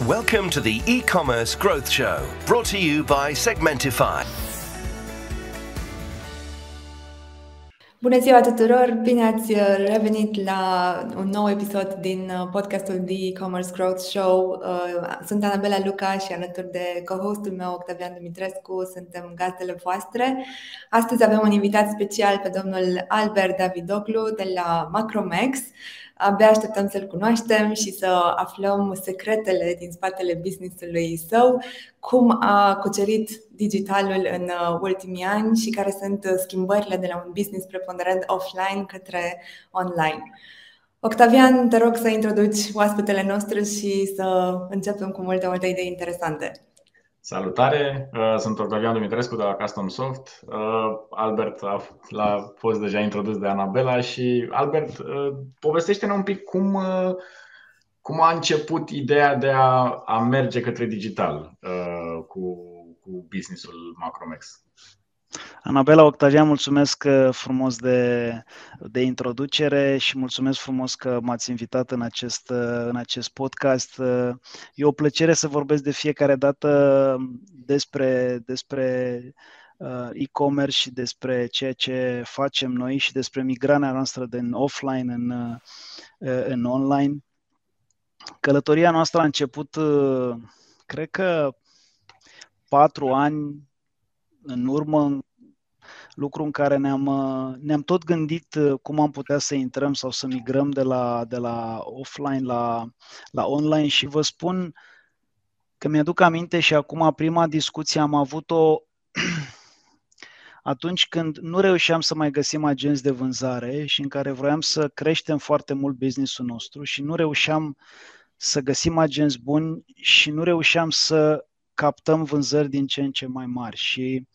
Welcome to the e-commerce growth show, brought to you by Segmentify. Bună ziua tuturor! Bine ați uh, revenit la un nou episod din uh, podcastul The E-Commerce Growth Show. Uh, sunt Anabela Luca și alături de co-hostul meu, Octavian Dumitrescu, suntem gazdele voastre. Astăzi avem un invitat special pe domnul Albert Davidoglu de la Macromex. Abia așteptăm să-l cunoaștem și să aflăm secretele din spatele business-ului său, cum a cucerit digitalul în uh, ultimii ani și care sunt uh, schimbările de la un business preponderent offline către online. Octavian, te rog să introduci oaspetele noastre și să începem cu multe, multe idei interesante. Salutare, uh, sunt Octavian Dumitrescu de la Custom Soft. Uh, Albert a, l-a fost deja introdus de Anabela și Albert, uh, povestește-ne un pic cum, cum a început ideea de a, a merge către digital cu, cu businessul Macromex. Anabela Octavian, mulțumesc uh, frumos de, de introducere și mulțumesc frumos că m-ați invitat în acest, uh, în acest podcast. Uh, e o plăcere să vorbesc de fiecare dată despre, despre e-commerce și despre ceea ce facem noi și despre migrarea noastră din offline în, în online. Călătoria noastră a început, cred că, patru ani în urmă, lucru în care ne-am, ne-am tot gândit uh, cum am putea să intrăm sau să migrăm de la, de la offline la, la online și vă spun că mi-aduc aminte și acum prima discuție am avut-o atunci când nu reușeam să mai găsim agenți de vânzare și în care vroiam să creștem foarte mult businessul nostru și nu reușeam să găsim agenți buni și nu reușeam să captăm vânzări din ce în ce mai mari și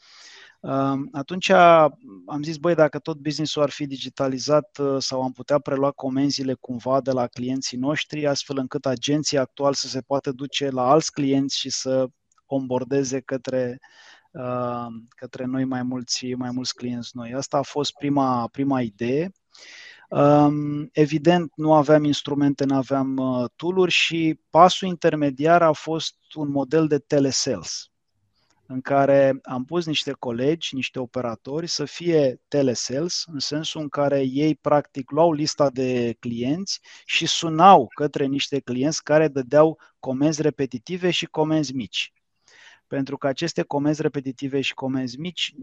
uh, atunci am zis, băi, dacă tot businessul ar fi digitalizat uh, sau am putea prelua comenzile cumva de la clienții noștri, astfel încât agenții actual să se poată duce la alți clienți și să onboardeze către, uh, către noi mai mulți, mai mulți clienți noi. Asta a fost prima, prima idee. Evident, nu aveam instrumente, nu aveam uh, tooluri și pasul intermediar a fost un model de telesales în care am pus niște colegi, niște operatori să fie telesales, în sensul în care ei practic luau lista de clienți și sunau către niște clienți care dădeau comenzi repetitive și comenzi mici. Pentru că aceste comenzi repetitive și comenzi mici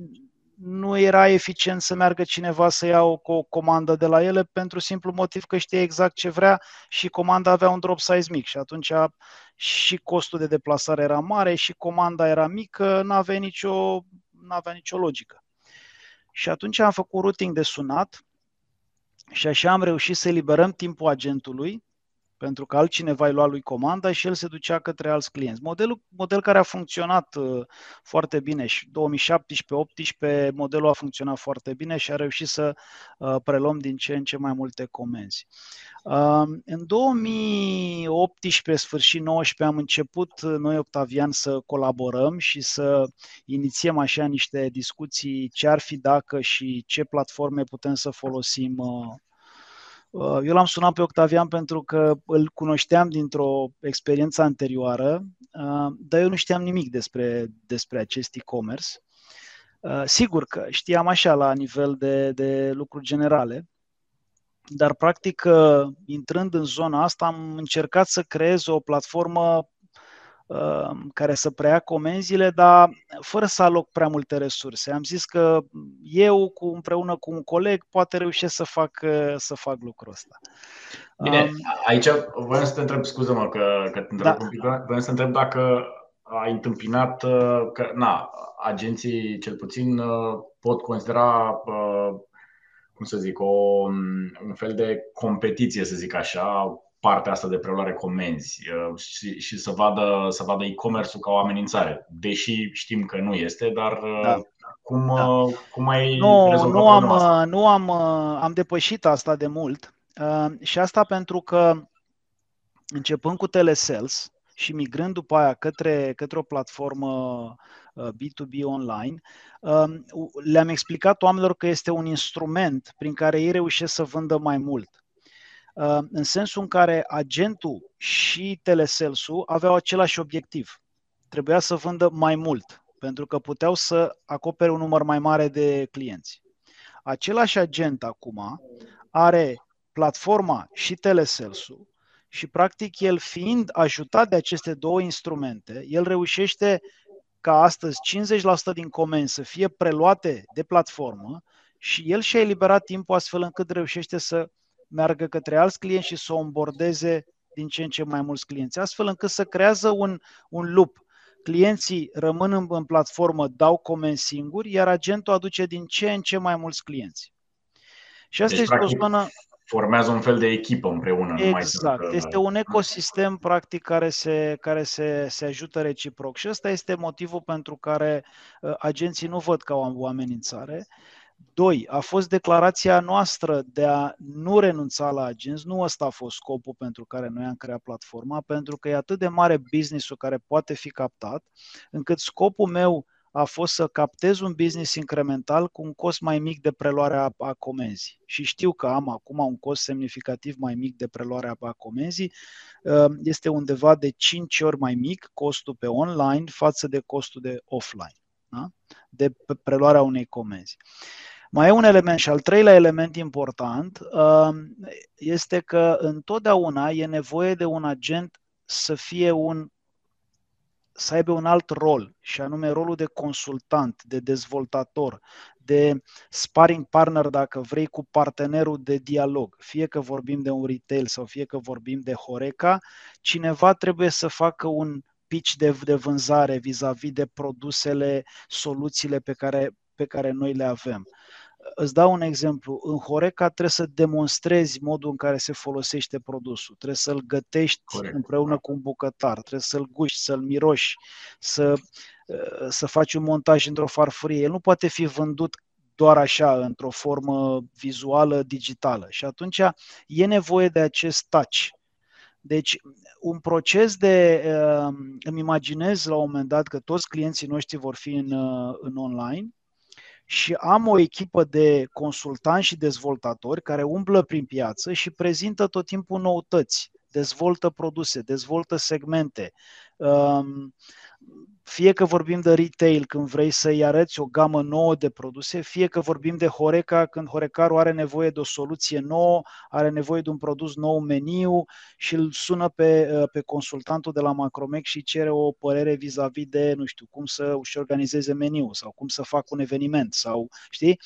nu era eficient să meargă cineva să ia o, o comandă de la ele pentru simplu motiv că știe exact ce vrea și comanda avea un drop size mic și atunci și costul de deplasare era mare și comanda era mică, nu avea nicio, n-avea nicio logică. Și atunci am făcut routing de sunat și așa am reușit să eliberăm timpul agentului pentru că altcineva îi lua lui comanda și el se ducea către alți clienți. Modelul, model care a funcționat uh, foarte bine și 2017-18 modelul a funcționat foarte bine și a reușit să uh, preluăm din ce în ce mai multe comenzi. Uh, în 2018, sfârșit 19, am început noi, Octavian, să colaborăm și să inițiem așa niște discuții ce ar fi dacă și ce platforme putem să folosim Uh, eu l-am sunat pe Octavian pentru că îl cunoșteam dintr-o experiență anterioară, uh, dar eu nu știam nimic despre, despre acest e-commerce. Uh, sigur că știam așa la nivel de, de lucruri generale, dar practic intrând în zona asta am încercat să creez o platformă Um, care să preia comenzile, dar fără să aloc prea multe resurse. Am zis că eu, cu, împreună cu un coleg, poate reușesc să fac, să fac lucrul ăsta. Bine, um, aici vreau să te întreb, scuză-mă că, că te întreb da. un pic, vreau să te întreb dacă ai întâmpinat uh, că, na, agenții cel puțin uh, pot considera uh, cum să zic, o, un fel de competiție, să zic așa, partea asta de preluare comenzi uh, și, și să vadă, să vadă e-commerce-ul ca o amenințare. Deși știm că nu este, dar uh, da. Cum, da. Uh, cum ai nu, rezolvat nu am, asta? Nu am, am depășit asta de mult și asta pentru că începând cu telesales și migrând după aia către, către o platformă B2B online, le-am explicat oamenilor că este un instrument prin care ei reușesc să vândă mai mult uh, în sensul în care agentul și teleselsul aveau același obiectiv. Trebuia să vândă mai mult, pentru că puteau să acopere un număr mai mare de clienți. Același agent acum are platforma și teleselsul și practic el fiind ajutat de aceste două instrumente, el reușește ca astăzi 50% din comenzi să fie preluate de platformă și el și-a eliberat timpul astfel încât reușește să meargă către alți clienți și să o îmbordeze din ce în ce mai mulți clienți, astfel încât să creează un, un loop. Clienții rămân în, în platformă, dau comenzi singuri, iar agentul aduce din ce în ce mai mulți clienți. Și asta deci, este practic, o zonă formează un fel de echipă împreună. Exact. Numai este un ecosistem practic care, se, care se, se ajută reciproc și ăsta este motivul pentru care uh, agenții nu văd ca o amenințare. Doi, a fost declarația noastră de a nu renunța la agenți, nu ăsta a fost scopul pentru care noi am creat platforma, pentru că e atât de mare businessul care poate fi captat, încât scopul meu a fost să captez un business incremental cu un cost mai mic de preluare a, a comenzii. Și știu că am acum un cost semnificativ mai mic de preluare a, a comenzii. Uh, este undeva de 5 ori mai mic costul pe online față de costul de offline, da? de preluarea unei comenzi. Mai e un element și al treilea element important uh, este că întotdeauna e nevoie de un agent să fie un să aibă un alt rol, și anume rolul de consultant, de dezvoltator, de sparring partner, dacă vrei, cu partenerul de dialog. Fie că vorbim de un retail sau fie că vorbim de Horeca, cineva trebuie să facă un pitch de, de vânzare vis-a-vis de produsele, soluțiile pe care, pe care noi le avem. Îți dau un exemplu. În Horeca trebuie să demonstrezi modul în care se folosește produsul. Trebuie să-l gătești Corect. împreună cu un bucătar, trebuie să-l guști, să-l miroși, să, să faci un montaj într-o farfurie. El nu poate fi vândut doar așa, într-o formă vizuală, digitală. Și atunci e nevoie de acest touch. Deci, un proces de. Îmi imaginez la un moment dat că toți clienții noștri vor fi în, în online și am o echipă de consultanți și dezvoltatori care umblă prin piață și prezintă tot timpul noutăți, dezvoltă produse, dezvoltă segmente. Um, fie că vorbim de retail când vrei să-i arăți o gamă nouă de produse, fie că vorbim de Horeca când Horecarul are nevoie de o soluție nouă, are nevoie de un produs nou meniu și îl sună pe, uh, pe consultantul de la Macromec și cere o părere vis-a-vis de, nu știu, cum să își organizeze meniu sau cum să facă un eveniment sau, știi?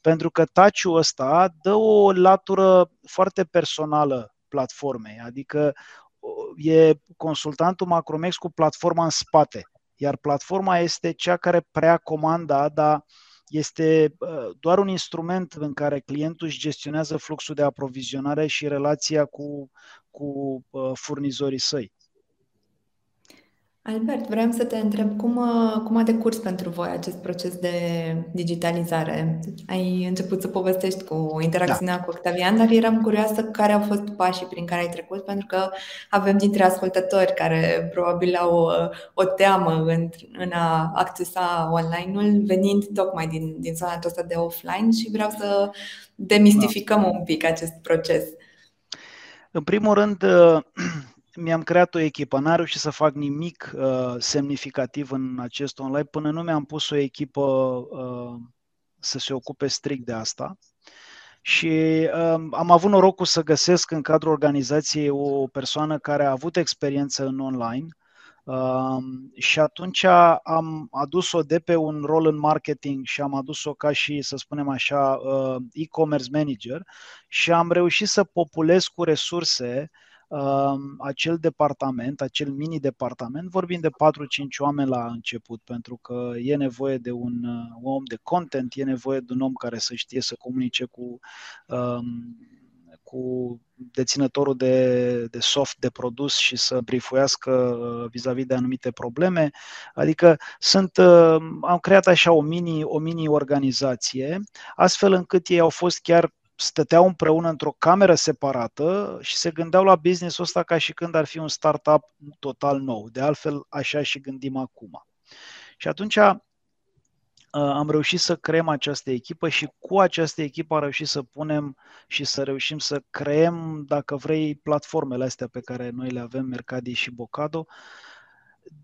Pentru că touch ăsta dă o latură foarte personală platformei, adică uh, e consultantul Macromex cu platforma în spate iar platforma este cea care prea comanda, dar este doar un instrument în care clientul își gestionează fluxul de aprovizionare și relația cu, cu furnizorii săi. Albert, vreau să te întreb cum, uh, cum a decurs pentru voi acest proces de digitalizare. Ai început să povestești cu interacțiunea da. cu Octavian, dar eram curioasă care au fost pașii prin care ai trecut, pentru că avem dintre ascultători care probabil au o, uh, o teamă în, în a accesa online-ul, venind tocmai din, din zona aceasta de offline și vreau să demistificăm da. un pic acest proces. În primul rând, uh, mi-am creat o echipă, n-am reușit să fac nimic uh, semnificativ în acest online până nu mi-am pus o echipă uh, să se ocupe strict de asta. Și uh, am avut norocul să găsesc în cadrul organizației o persoană care a avut experiență în online uh, și atunci am adus-o de pe un rol în marketing și am adus-o ca și, să spunem așa, uh, e-commerce manager și am reușit să populez cu resurse uh, acel departament, acel mini-departament, vorbim de 4-5 oameni la început, pentru că e nevoie de un, un om de content, e nevoie de un om care să știe să comunice cu, um, cu deținătorul de, de soft de produs și să brifuiască uh, vis-a-vis de anumite probleme. Adică sunt, uh, am creat așa o mini, o mini organizație, astfel încât ei au fost chiar stăteau împreună într-o cameră separată și se gândeau la business-ul ăsta ca și când ar fi un startup total nou. De altfel, așa și gândim acum. Și atunci am reușit să creăm această echipă și cu această echipă am reușit să punem și să reușim să creăm, dacă vrei, platformele astea pe care noi le avem, Mercadi și Bocado.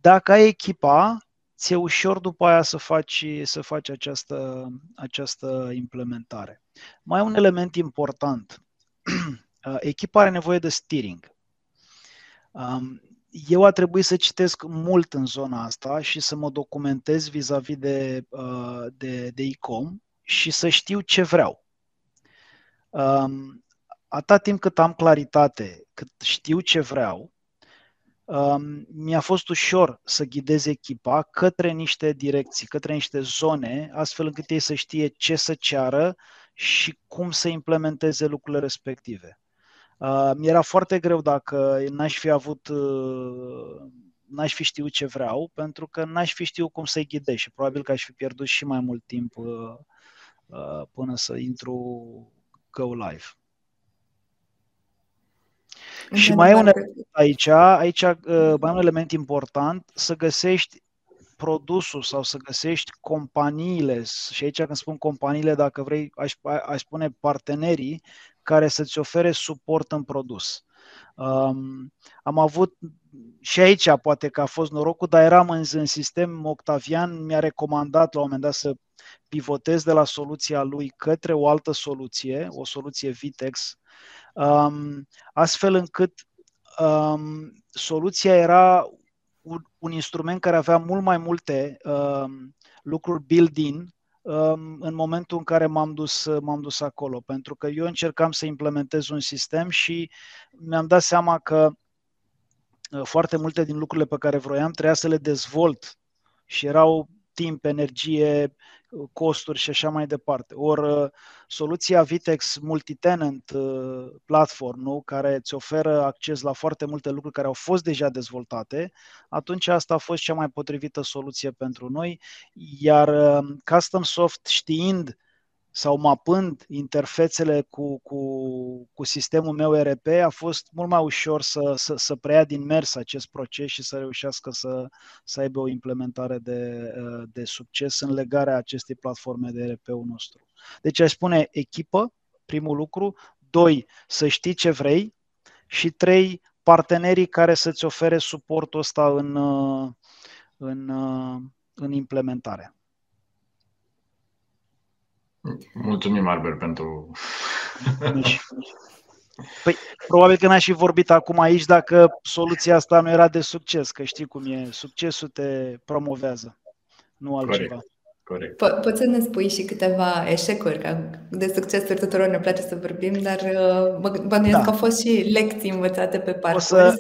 Dacă ai echipa, ți-e ușor după aia să faci, să faci această, această implementare. Mai un element important. Echipa are nevoie de steering. Eu a trebuit să citesc mult în zona asta și să mă documentez vis-a-vis de, de, de e-com și să știu ce vreau. Atâta timp cât am claritate, cât știu ce vreau, um, mi-a fost ușor să ghidez echipa către niște direcții, către niște zone, astfel încât ei să știe ce să ceară și cum să implementeze lucrurile respective. Uh, mi-era foarte greu dacă n-aș fi avut, uh, n-aș fi știut ce vreau, pentru că n-aș fi știut cum să-i ghidez și probabil că aș fi pierdut și mai mult timp uh, uh, până să intru go live. Și mai e un element aici, aici uh, mai e un element important, să găsești produsul sau să găsești companiile, și aici când spun companiile, dacă vrei, aș, aș spune partenerii care să-ți ofere suport în produs. Um, am avut și aici poate că a fost norocul, dar eram în, în sistem, Octavian mi-a recomandat la un moment dat să pivotez de la soluția lui către o altă soluție, o soluție Vitex, um, astfel încât um, soluția era un, un instrument care avea mult mai multe um, lucruri built-in um, în momentul în care m-am dus, m-am dus acolo, pentru că eu încercam să implementez un sistem și mi-am dat seama că uh, foarte multe din lucrurile pe care vroiam trebuia să le dezvolt și erau timp, energie, costuri și așa mai departe. Ori uh, soluția Vitex Multitenant uh, Platform, nu? care îți oferă acces la foarte multe lucruri care au fost deja dezvoltate, atunci asta a fost cea mai potrivită soluție pentru noi, iar uh, Custom Soft știind sau mapând interfețele cu, cu, cu sistemul meu ERP, a fost mult mai ușor să, să, să preia din mers acest proces și să reușească să, să aibă o implementare de, de succes în legarea acestei platforme de ERP-ul nostru. Deci aș spune echipă, primul lucru, doi, să știi ce vrei și trei, partenerii care să-ți ofere suportul ăsta în, în, în implementare. Mulțumim, Albert, pentru... Păi, probabil că n-aș fi vorbit acum aici dacă soluția asta nu era de succes, că știi cum e, succesul te promovează, nu altceva. Corect. Corect. Po- poți să ne spui și câteva eșecuri, că de succesuri tuturor ne place să vorbim, dar uh, bănuiesc da. că au fost și lecții învățate pe parcurs. O să,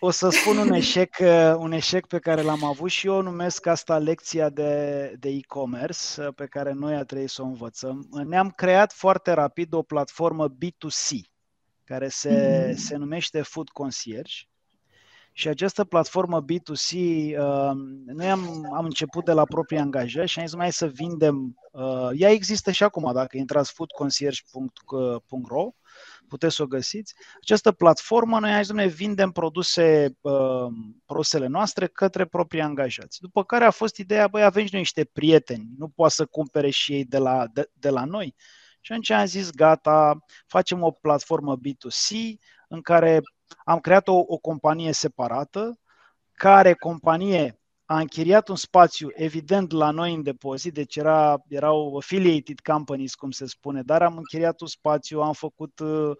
o să spun un eșec, uh, un eșec pe care l-am avut și eu numesc asta lecția de, de e-commerce uh, pe care noi a trebuit să o învățăm. Ne-am creat foarte rapid o platformă B2C care se, mm. se numește Food Concierge și această platformă B2C, uh, noi am, am început de la proprii angajați și am zis mai să vindem, uh, ea există și acum, dacă intrați foodconcierge.ro, puteți să o găsiți. Această platformă, noi aici, ne vindem produse, uh, produsele noastre către proprii angajați. După care a fost ideea, băi, avem și noi niște prieteni, nu poate să cumpere și ei de la, de, de la noi. Și atunci am zis, gata, facem o platformă B2C în care am creat o, o companie separată, care companie a închiriat un spațiu, evident, la noi în depozit, deci era, erau affiliated companies, cum se spune, dar am închiriat un spațiu, am făcut uh,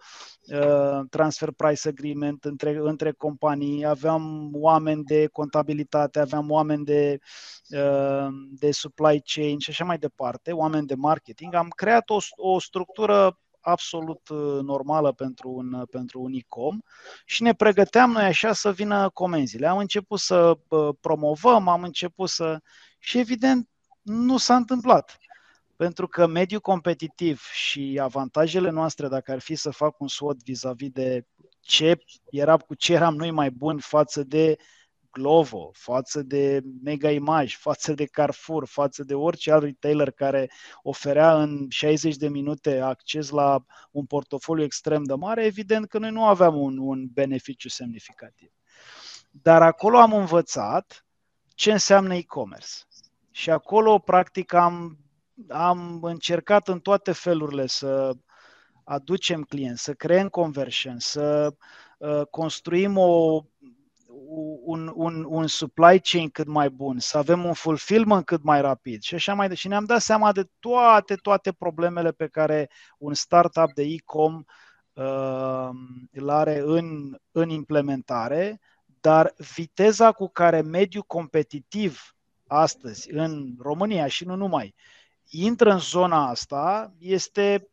uh, transfer price agreement între, între companii, aveam oameni de contabilitate, aveam oameni de, uh, de supply chain și așa mai departe, oameni de marketing. Am creat o, o structură absolut uh, normală pentru un, uh, pentru un e-com și ne pregăteam noi așa să vină comenzile. Am început să uh, promovăm, am început să... și evident nu s-a întâmplat. Pentru că mediul competitiv și avantajele noastre, dacă ar fi să fac un SWOT vis-a-vis de ce era, cu ce eram noi mai buni față de Glovo, față de Mega Image, față de Carrefour, față de orice alt retailer care oferea în 60 de minute acces la un portofoliu extrem de mare, evident că noi nu aveam un, un beneficiu semnificativ. Dar acolo am învățat ce înseamnă e-commerce. Și acolo, practic, am, am încercat în toate felurile să aducem clienți, să creăm conversion, să uh, construim o, un, un, un supply chain cât mai bun, să avem un fulfillment cât mai rapid și așa mai departe. Și ne-am dat seama de toate, toate problemele pe care un startup de e-com uh, îl are în, în implementare, dar viteza cu care mediul competitiv astăzi în România și nu numai intră în zona asta este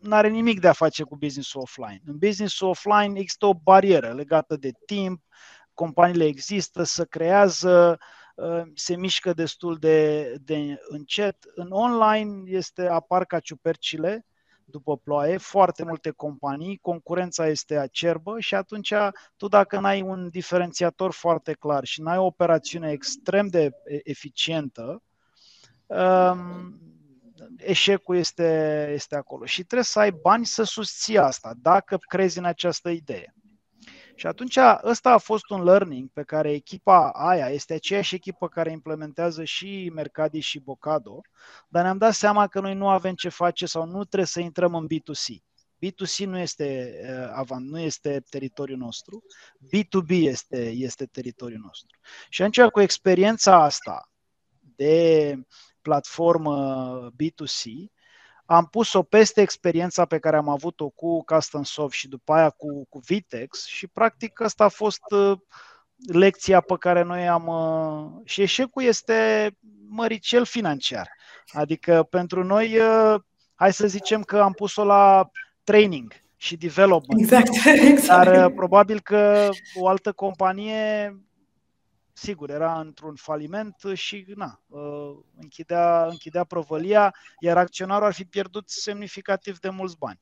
nu are nimic de a face cu business offline. În business offline există o barieră legată de timp, companiile există, se creează, uh, se mișcă destul de, de încet. În online este apar ca ciupercile după ploaie, foarte multe companii, concurența este acerbă și atunci tu dacă n-ai un diferențiator foarte clar și n-ai o operațiune extrem de eficientă, um, eșecul este, este acolo. Și trebuie să ai bani să susții asta, dacă crezi în această idee. Și atunci ăsta a fost un learning pe care echipa aia, este aceeași echipă care implementează și Mercadi și Bocado, dar ne-am dat seama că noi nu avem ce face sau nu trebuie să intrăm în B2C. B2C nu este, uh, avant, nu este teritoriul nostru, B2B este, este teritoriul nostru. Și atunci cu experiența asta de platformă B2C, am pus-o peste experiența pe care am avut-o cu Custom Soft și după aia cu, cu Vitex și practic asta a fost uh, lecția pe care noi am... Uh, și eșecul este măricel financiar. Adică pentru noi, uh, hai să zicem că am pus-o la training și development. Exact, exact. Dar probabil că o altă companie sigur, era într-un faliment și na, uh, închidea, închidea prăvălia, iar acționarul ar fi pierdut semnificativ de mulți bani.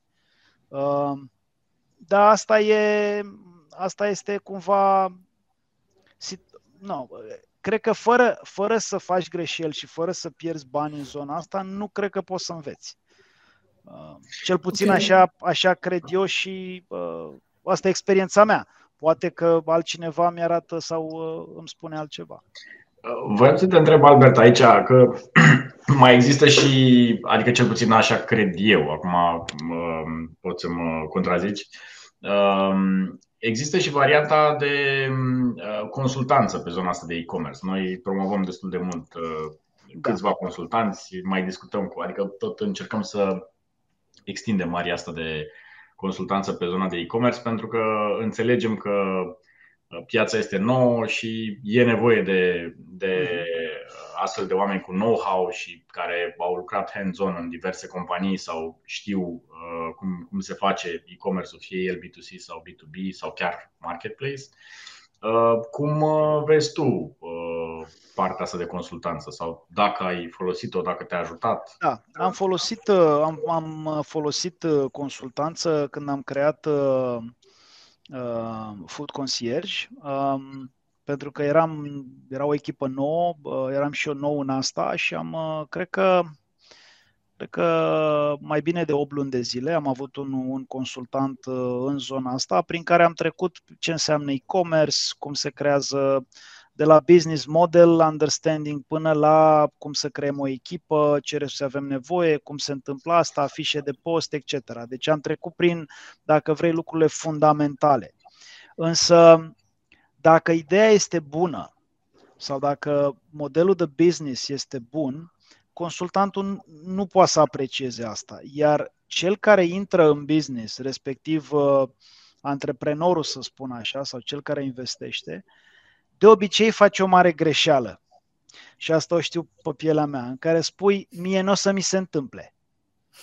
Uh, dar asta, e, asta este cumva. No, cred că fără, fără să faci greșeli și fără să pierzi bani în zona asta, nu cred că poți să înveți. Uh, cel puțin okay. așa, așa cred eu și uh, asta e experiența mea. Poate că altcineva mi-arată sau uh, îmi spune altceva. Vreau să te întreb, Albert, aici că mai există și, adică cel puțin așa cred eu, acum um, pot să mă contrazici, um, există și varianta de uh, consultanță pe zona asta de e-commerce. Noi promovăm destul de mult uh, da. câțiva consultanți, mai discutăm cu, adică tot încercăm să extindem aria asta de consultanță pe zona de e-commerce pentru că înțelegem că uh, piața este nouă și e nevoie de, de uh, astfel de oameni cu know-how și care au lucrat hands-on în diverse companii sau știu uh, cum, cum se face e-commerce-ul, fie el B2C sau B2B sau chiar marketplace. Uh, cum uh, vezi tu uh, partea asta de consultanță sau dacă ai folosit-o, dacă te-a ajutat? Da, am folosit, am, am folosit consultanță când am creat uh, Food Concierge, um, pentru că eram, era o echipă nouă, eram și eu nou în asta și am, cred că Cred că mai bine de 8 luni de zile am avut un, un consultant uh, în zona asta prin care am trecut ce înseamnă e-commerce, cum se creează de la business model understanding până la cum să creăm o echipă, ce resurse avem nevoie, cum se întâmplă asta, afișe de post, etc. Deci am trecut prin, dacă vrei, lucrurile fundamentale. Însă, dacă ideea este bună sau dacă modelul de business este bun, consultantul nu poate să aprecieze asta. Iar cel care intră în business, respectiv uh, antreprenorul, să spun așa, sau cel care investește, de obicei face o mare greșeală. Și asta o știu pe pielea mea, în care spui, mie nu o să mi se întâmple.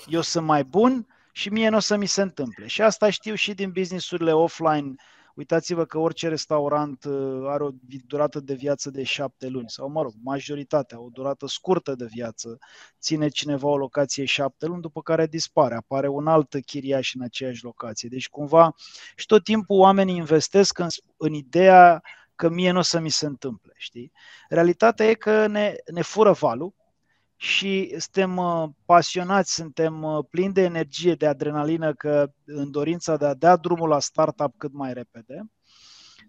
Eu sunt mai bun și mie nu o să mi se întâmple. Și asta știu și din businessurile offline Uitați-vă că orice restaurant uh, are o durată de viață de șapte luni, sau mă rog, majoritatea, o durată scurtă de viață. Ține cineva o locație șapte luni, după care dispare, apare un alt chiriaș în aceeași locație. Deci cumva și tot timpul oamenii investesc în, în ideea că mie nu o să mi se întâmple, știi? Realitatea e că ne, ne fură valul, și suntem uh, pasionați, suntem uh, plini de energie, de adrenalină, că în dorința de a da drumul la startup cât mai repede.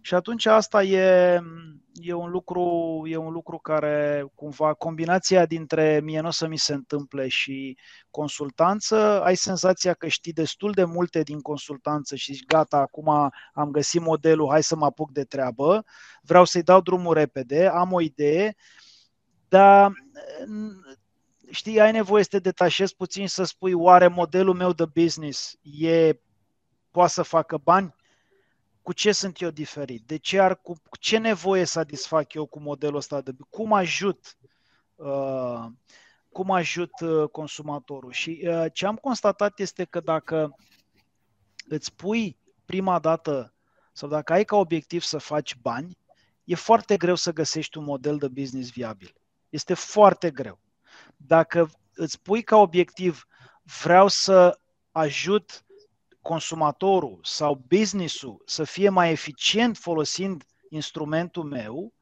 Și atunci asta e, e, un lucru, e un lucru care, cumva, combinația dintre mie nu o să mi se întâmple și consultanță, ai senzația că știi destul de multe din consultanță și zici, gata, acum am găsit modelul, hai să mă apuc de treabă, vreau să-i dau drumul repede, am o idee, dar știi, ai nevoie să te detașezi puțin să spui, oare modelul meu de business e, poate să facă bani? cu ce sunt eu diferit, de ce, ar, cu ce nevoie satisfac eu cu modelul ăsta, de, cum ajut, uh, cum ajut uh, consumatorul. Și uh, ce am constatat este că dacă îți pui prima dată sau dacă ai ca obiectiv să faci bani, e foarte greu să găsești un model de business viabil. Este foarte greu. Dacă îți pui ca obiectiv vreau să ajut consumatorul sau businessul să fie mai eficient folosind instrumentul meu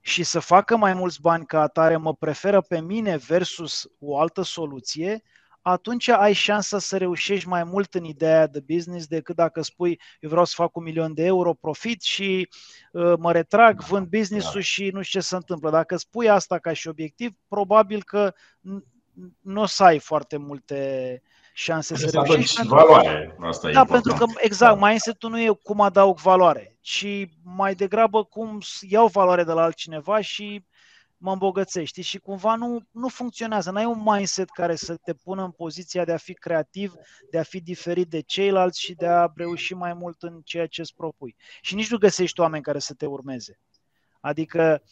și să facă mai mulți bani ca atare, mă preferă pe mine versus o altă soluție, atunci ai șansa să reușești mai mult în ideea de business decât dacă spui eu vreau să fac un milion de euro profit și uh, mă retrag, da, vând business-ul da. și nu știu ce se întâmplă. Dacă spui asta ca și obiectiv, probabil că nu o să ai foarte multe șanse să reușești. Pentru... valoare. Asta da, pentru că, exact, da. mindset nu e cum adaug valoare, ci mai degrabă cum iau valoare de la altcineva și mă îmbogățești. Și cumva nu, nu funcționează. N-ai un mindset care să te pună în poziția de a fi creativ, de a fi diferit de ceilalți și de a reuși mai mult în ceea ce îți propui. Și nici nu găsești oameni care să te urmeze. Adică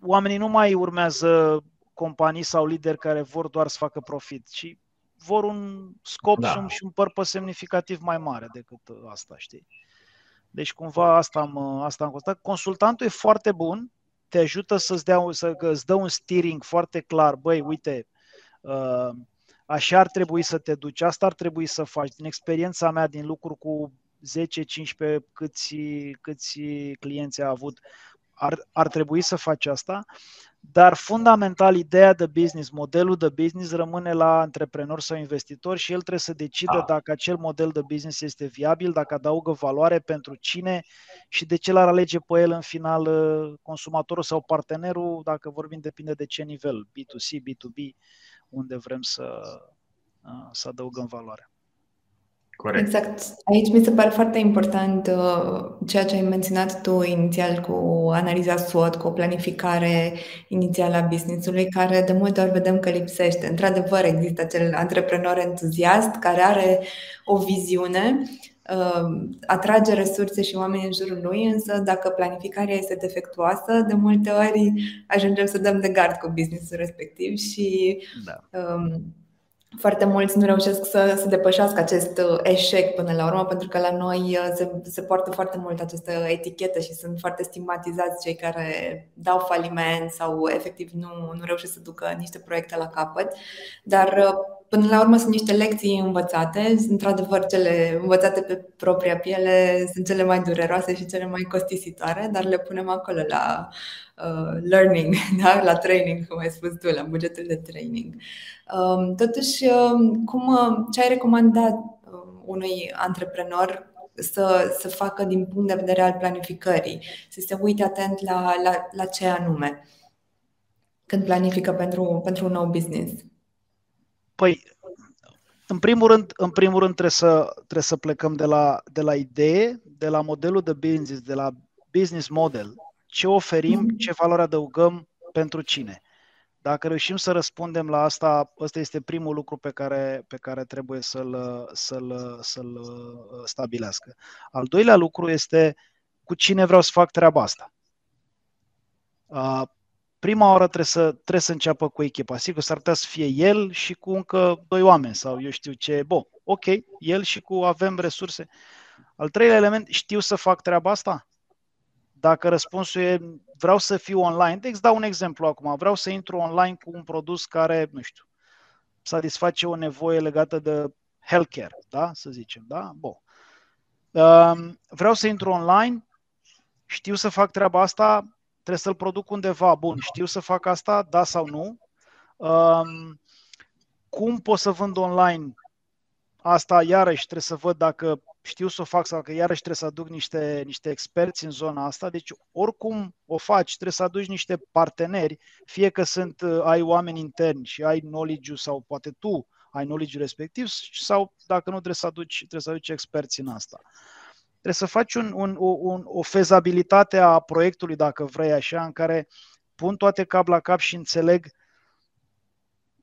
oamenii nu mai urmează companii sau lideri care vor doar să facă profit, ci vor un scop da. și un purpose semnificativ mai mare decât asta, știi? Deci cumva asta am, asta am constat. Consultantul e foarte bun, te ajută să-ți dea, să, îți dă un steering foarte clar. Băi, uite, uh, așa ar trebui să te duci, asta ar trebui să faci. Din experiența mea, din lucru cu 10-15 câți, câți clienți a avut, ar, ar trebui să faci asta, dar fundamental ideea de business, modelul de business rămâne la antreprenor sau investitor și el trebuie să decidă da. dacă acel model de business este viabil, dacă adaugă valoare pentru cine și de ce l-ar alege pe el în final uh, consumatorul sau partenerul, dacă vorbim depinde de ce nivel, B2C, B2B, unde vrem să, uh, să adăugăm valoare. Corect. Exact. Aici mi se pare foarte important uh, ceea ce ai menționat tu inițial cu analiza SWOT, cu o planificare inițială a business-ului, care de multe ori vedem că lipsește. Într-adevăr, există acel antreprenor entuziast care are o viziune, uh, atrage resurse și oameni în jurul lui, însă dacă planificarea este defectuoasă, de multe ori ajungem să dăm de gard cu businessul respectiv și da. um, foarte mulți nu reușesc să, să depășească acest uh, eșec până la urmă, pentru că la noi uh, se, se poartă foarte mult această etichetă și sunt foarte stigmatizați cei care dau faliment sau efectiv nu, nu reușesc să ducă niște proiecte la capăt. Dar uh, până la urmă sunt niște lecții învățate, într-adevăr cele învățate pe propria piele sunt cele mai dureroase și cele mai costisitoare, dar le punem acolo la uh, learning, da? la training, cum ai spus tu, la bugetul de training. Um, totuși, um, cum, uh, ce ai recomandat um, unui antreprenor să, să facă din punct de vedere al planificării, să se uite atent la, la, la ce anume când planifică pentru, pentru un nou business? Păi, în primul rând, în primul rând trebuie, să, trebuie să plecăm de la, de la idee, de la modelul de business, de la business model. Ce oferim, mhm. ce valoare adăugăm pentru cine. Dacă reușim să răspundem la asta, ăsta este primul lucru pe care, pe care trebuie să-l, să-l, să-l uh, stabilească. Al doilea lucru este cu cine vreau să fac treaba asta. Uh, prima oară trebuie să, trebuie să înceapă cu echipa. Sigur, s-ar putea să fie el și cu încă doi oameni sau eu știu ce. Bun, ok, el și cu avem resurse. Al treilea element, știu să fac treaba asta? Dacă răspunsul e vreau să fiu online, deci dau un exemplu acum, vreau să intru online cu un produs care, nu știu, satisface o nevoie legată de healthcare, da? Să zicem, da? Bun. Um, vreau să intru online, știu să fac treaba asta, trebuie să-l produc undeva. Bun, știu să fac asta, da sau nu? Um, cum pot să vând online? Asta iarăși trebuie să văd dacă știu să o fac sau că iarăși trebuie să aduc niște, niște experți în zona asta, deci oricum o faci, trebuie să aduci niște parteneri, fie că sunt, uh, ai oameni interni și ai knowledge sau poate tu ai knowledge respectiv sau dacă nu trebuie să aduci, trebuie să aduci experți în asta. Trebuie să faci un, un, un, o fezabilitate a proiectului, dacă vrei așa, în care pun toate cap la cap și înțeleg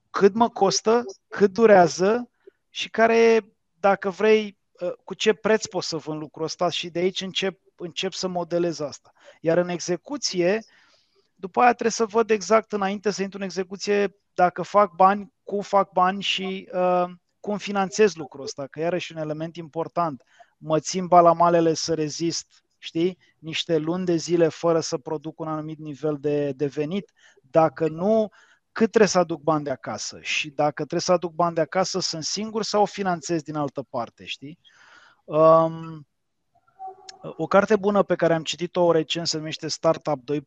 cât mă costă, cât durează și care, dacă vrei, ă, cu ce preț pot să vând lucrul ăsta și de aici încep, încep să modelez asta. Iar în execuție, după aia trebuie să văd exact înainte să intru în execuție dacă fac bani, cum fac bani și uh, cum finanțez lucrul ăsta, că iarăși un element important. Mă țin balamalele să rezist, știi, niște luni de zile fără să produc un anumit nivel de, de venit. Dacă nu, cât trebuie să aduc bani de acasă și dacă trebuie să aduc bani de acasă, sunt singur sau o finanțez din altă parte, știi? Um, o carte bună pe care am citit-o recent se numește Startup 2.0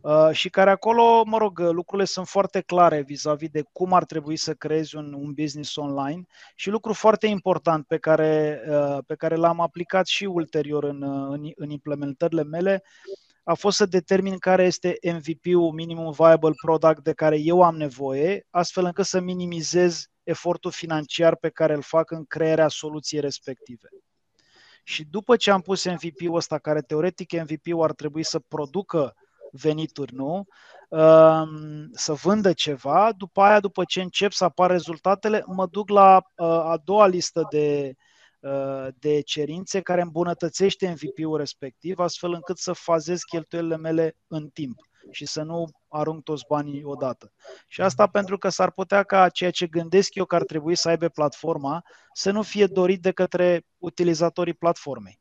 uh, și care acolo, mă rog, lucrurile sunt foarte clare vis-a-vis de cum ar trebui să creezi un, un business online și lucru foarte important pe care, uh, pe care l-am aplicat și ulterior în, în, în implementările mele a fost să determin care este MVP-ul, minimum viable product de care eu am nevoie, astfel încât să minimizez efortul financiar pe care îl fac în crearea soluției respective. Și după ce am pus MVP-ul ăsta, care teoretic MVP-ul ar trebui să producă venituri, nu? Să vândă ceva, după aia, după ce încep să apară rezultatele, mă duc la uh, a doua listă de, Uh, de cerințe care îmbunătățește MVP-ul respectiv, astfel încât să fazez cheltuielile mele în timp și să nu arunc toți banii odată. Și asta pentru că s-ar putea ca ceea ce gândesc eu că ar trebui să aibă platforma să nu fie dorit de către utilizatorii platformei.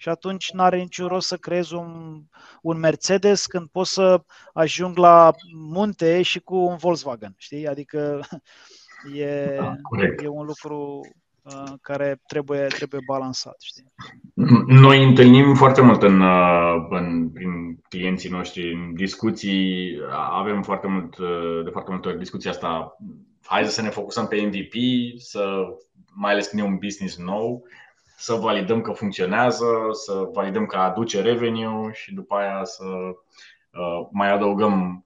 Și atunci nu are niciun rost să creez un, un Mercedes când pot să ajung la munte și cu un Volkswagen. Știi? Adică e, da, e un lucru Uh, care trebuie, trebuie balansat. Știi? Noi întâlnim foarte mult în, uh, în, prin clienții noștri, în discuții, avem foarte mult, uh, de foarte multe ori discuția asta, hai să ne focusăm pe MVP, să, mai ales când e un business nou, să validăm că funcționează, să validăm că aduce revenue și după aia să uh, mai adăugăm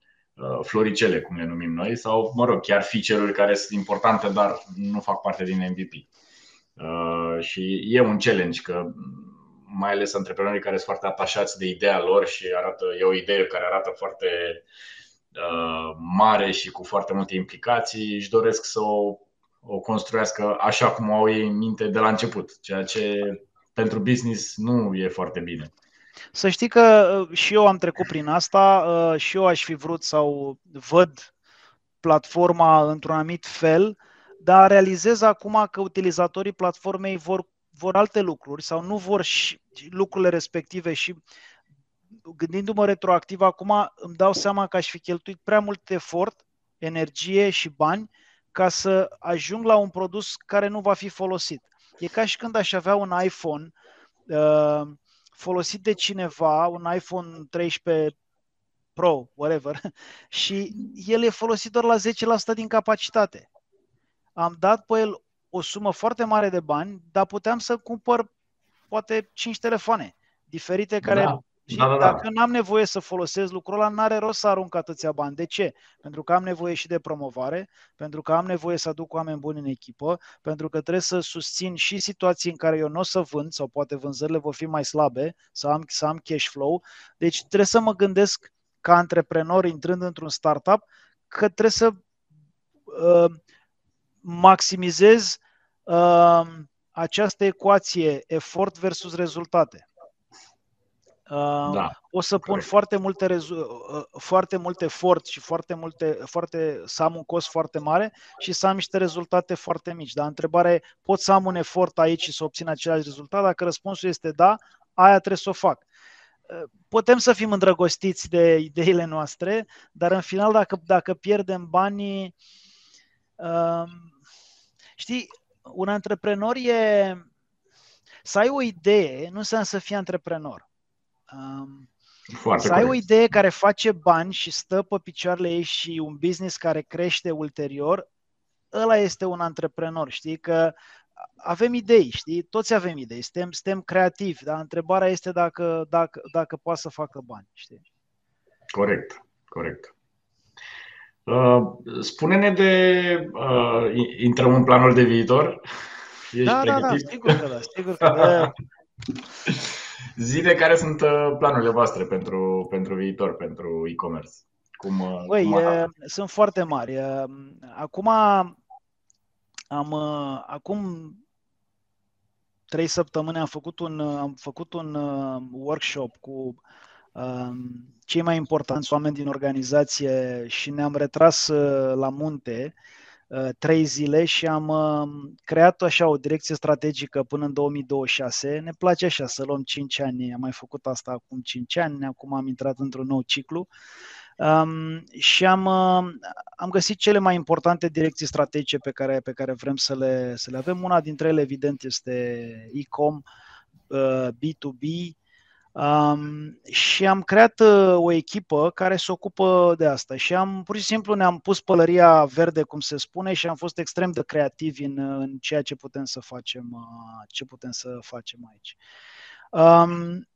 floricele, cum le numim noi, sau, mă rog, chiar feature-uri care sunt importante, dar nu fac parte din MVP. Uh, și e un challenge că mai ales antreprenorii care sunt foarte atașați de ideea lor și arată, e o idee care arată foarte uh, mare și cu foarte multe implicații, își doresc să o, o construiască așa cum au ei în minte de la început, ceea ce pentru business nu e foarte bine. Să știi că uh, și eu am trecut prin asta, și eu aș fi vrut sau văd platforma într-un anumit fel, dar realizez acum că utilizatorii platformei vor, vor alte lucruri sau nu vor și lucrurile respective și gândindu-mă retroactiv acum îmi dau seama că aș fi cheltuit prea mult efort, energie și bani ca să ajung la un produs care nu va fi folosit. E ca și când aș avea un iPhone uh, folosit de cineva, un iPhone 13 Pro, whatever, și el e folosit doar la 10% din capacitate am dat pe el o sumă foarte mare de bani, dar puteam să cumpăr poate 5 telefoane diferite care da. Și da, da, da. dacă n-am nevoie să folosesc lucrul ăla, n-are rost să arunc atâția bani. De ce? Pentru că am nevoie și de promovare, pentru că am nevoie să aduc oameni buni în echipă, pentru că trebuie să susțin și situații în care eu nu o să vând sau poate vânzările vor fi mai slabe, să am, să am cash flow. Deci trebuie să mă gândesc ca antreprenor intrând într-un startup că trebuie să uh, maximizez uh, această ecuație efort versus rezultate. Uh, da, o să pun corect. foarte multe, rezu- uh, foarte mult efort și foarte multe, foarte, să am un cost foarte mare și să am niște rezultate foarte mici. Dar întrebarea e, pot să am un efort aici și să obțin același rezultat? Dacă răspunsul este da, aia trebuie să o fac. Uh, putem să fim îndrăgostiți de ideile noastre, dar în final, dacă, dacă pierdem banii, uh, Știi, un antreprenor e... Să ai o idee nu înseamnă să fii antreprenor. Um, Foarte să ai corect. o idee care face bani și stă pe picioarele ei și un business care crește ulterior, ăla este un antreprenor. Știi că avem idei, știi? Toți avem idei, suntem, suntem creativi, dar întrebarea este dacă, dacă, dacă poate să facă bani, știi? Corect, corect. Uh, spune-ne de. Uh, intrăm în planul de viitor? Ești da, pregătit? da, da, sigur că da, sigur că da. Zile care sunt uh, planurile voastre pentru, pentru viitor, pentru e-commerce? Cum, uh, Băi, cum e, sunt foarte mari. Acum am, acum trei săptămâni am făcut un, am făcut un workshop cu um, cei mai importanți oameni din organizație și ne-am retras uh, la munte uh, trei zile și am uh, creat așa o direcție strategică până în 2026. Ne place așa să luăm 5 ani, am mai făcut asta acum 5 ani, acum am intrat într-un nou ciclu. Um, și am, uh, am găsit cele mai importante direcții strategice pe care, pe care vrem să le, să le avem. Una dintre ele, evident, este e-com, uh, B2B, Um, și am creat uh, o echipă care se ocupă de asta și am pur și simplu ne-am pus pălăria verde, cum se spune, și am fost extrem de creativi în, în ceea ce putem să facem, uh, ce putem să facem aici. Um,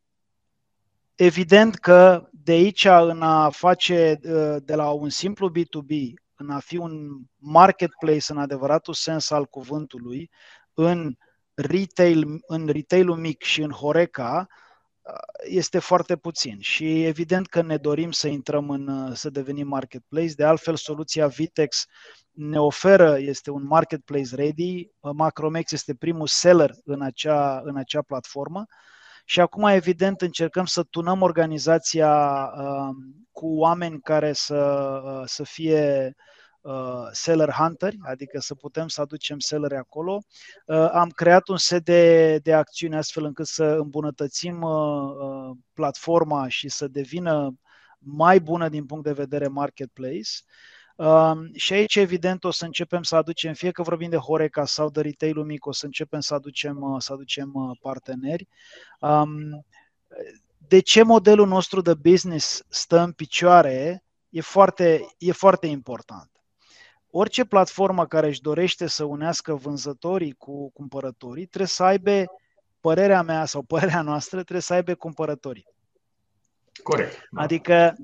evident că de aici în a face uh, de la un simplu B2B în a fi un marketplace în adevăratul sens al cuvântului, în retail, în retailul mic și în Horeca, este foarte puțin și evident că ne dorim să intrăm în, să devenim marketplace. De altfel, soluția Vitex ne oferă, este un marketplace ready. Macromex este primul seller în acea, în acea platformă și acum, evident, încercăm să tunăm organizația uh, cu oameni care să, uh, să fie uh, uh, seller hunter, adică să putem să aducem selleri acolo. Uh, am creat un set de, de acțiuni astfel încât să îmbunătățim uh, uh, platforma și să devină mai bună din punct de vedere marketplace. Uh, și aici, evident, o să începem să aducem, fie că vorbim de Horeca sau de retail mic, o să începem să aducem, uh, să aducem uh, parteneri. Um, de ce modelul nostru de business stă în picioare e foarte, e foarte important orice platformă care își dorește să unească vânzătorii cu cumpărătorii trebuie să aibă, părerea mea sau părerea noastră, trebuie să aibă cumpărătorii. Corect. Da. Adică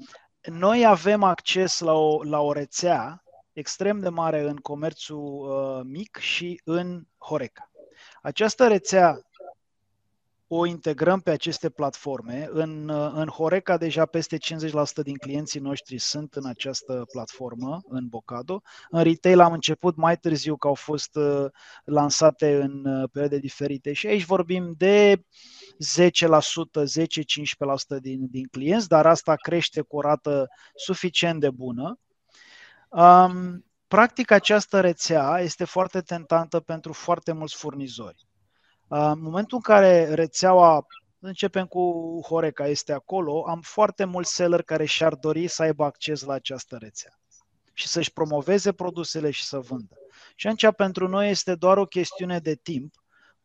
noi avem acces la o, la o rețea extrem de mare în comerțul uh, mic și în Horeca. Această rețea o integrăm pe aceste platforme. În, în Horeca deja peste 50% din clienții noștri sunt în această platformă, în Bocado. În retail am început mai târziu că au fost uh, lansate în uh, perioade diferite și aici vorbim de 10%, 10-15% din, din clienți, dar asta crește cu o rată suficient de bună. Um, practic această rețea este foarte tentantă pentru foarte mulți furnizori. În momentul în care rețeaua, începem cu Horeca, este acolo, am foarte mulți seller care și-ar dori să aibă acces la această rețea și să-și promoveze produsele și să vândă. Și atunci pentru noi este doar o chestiune de timp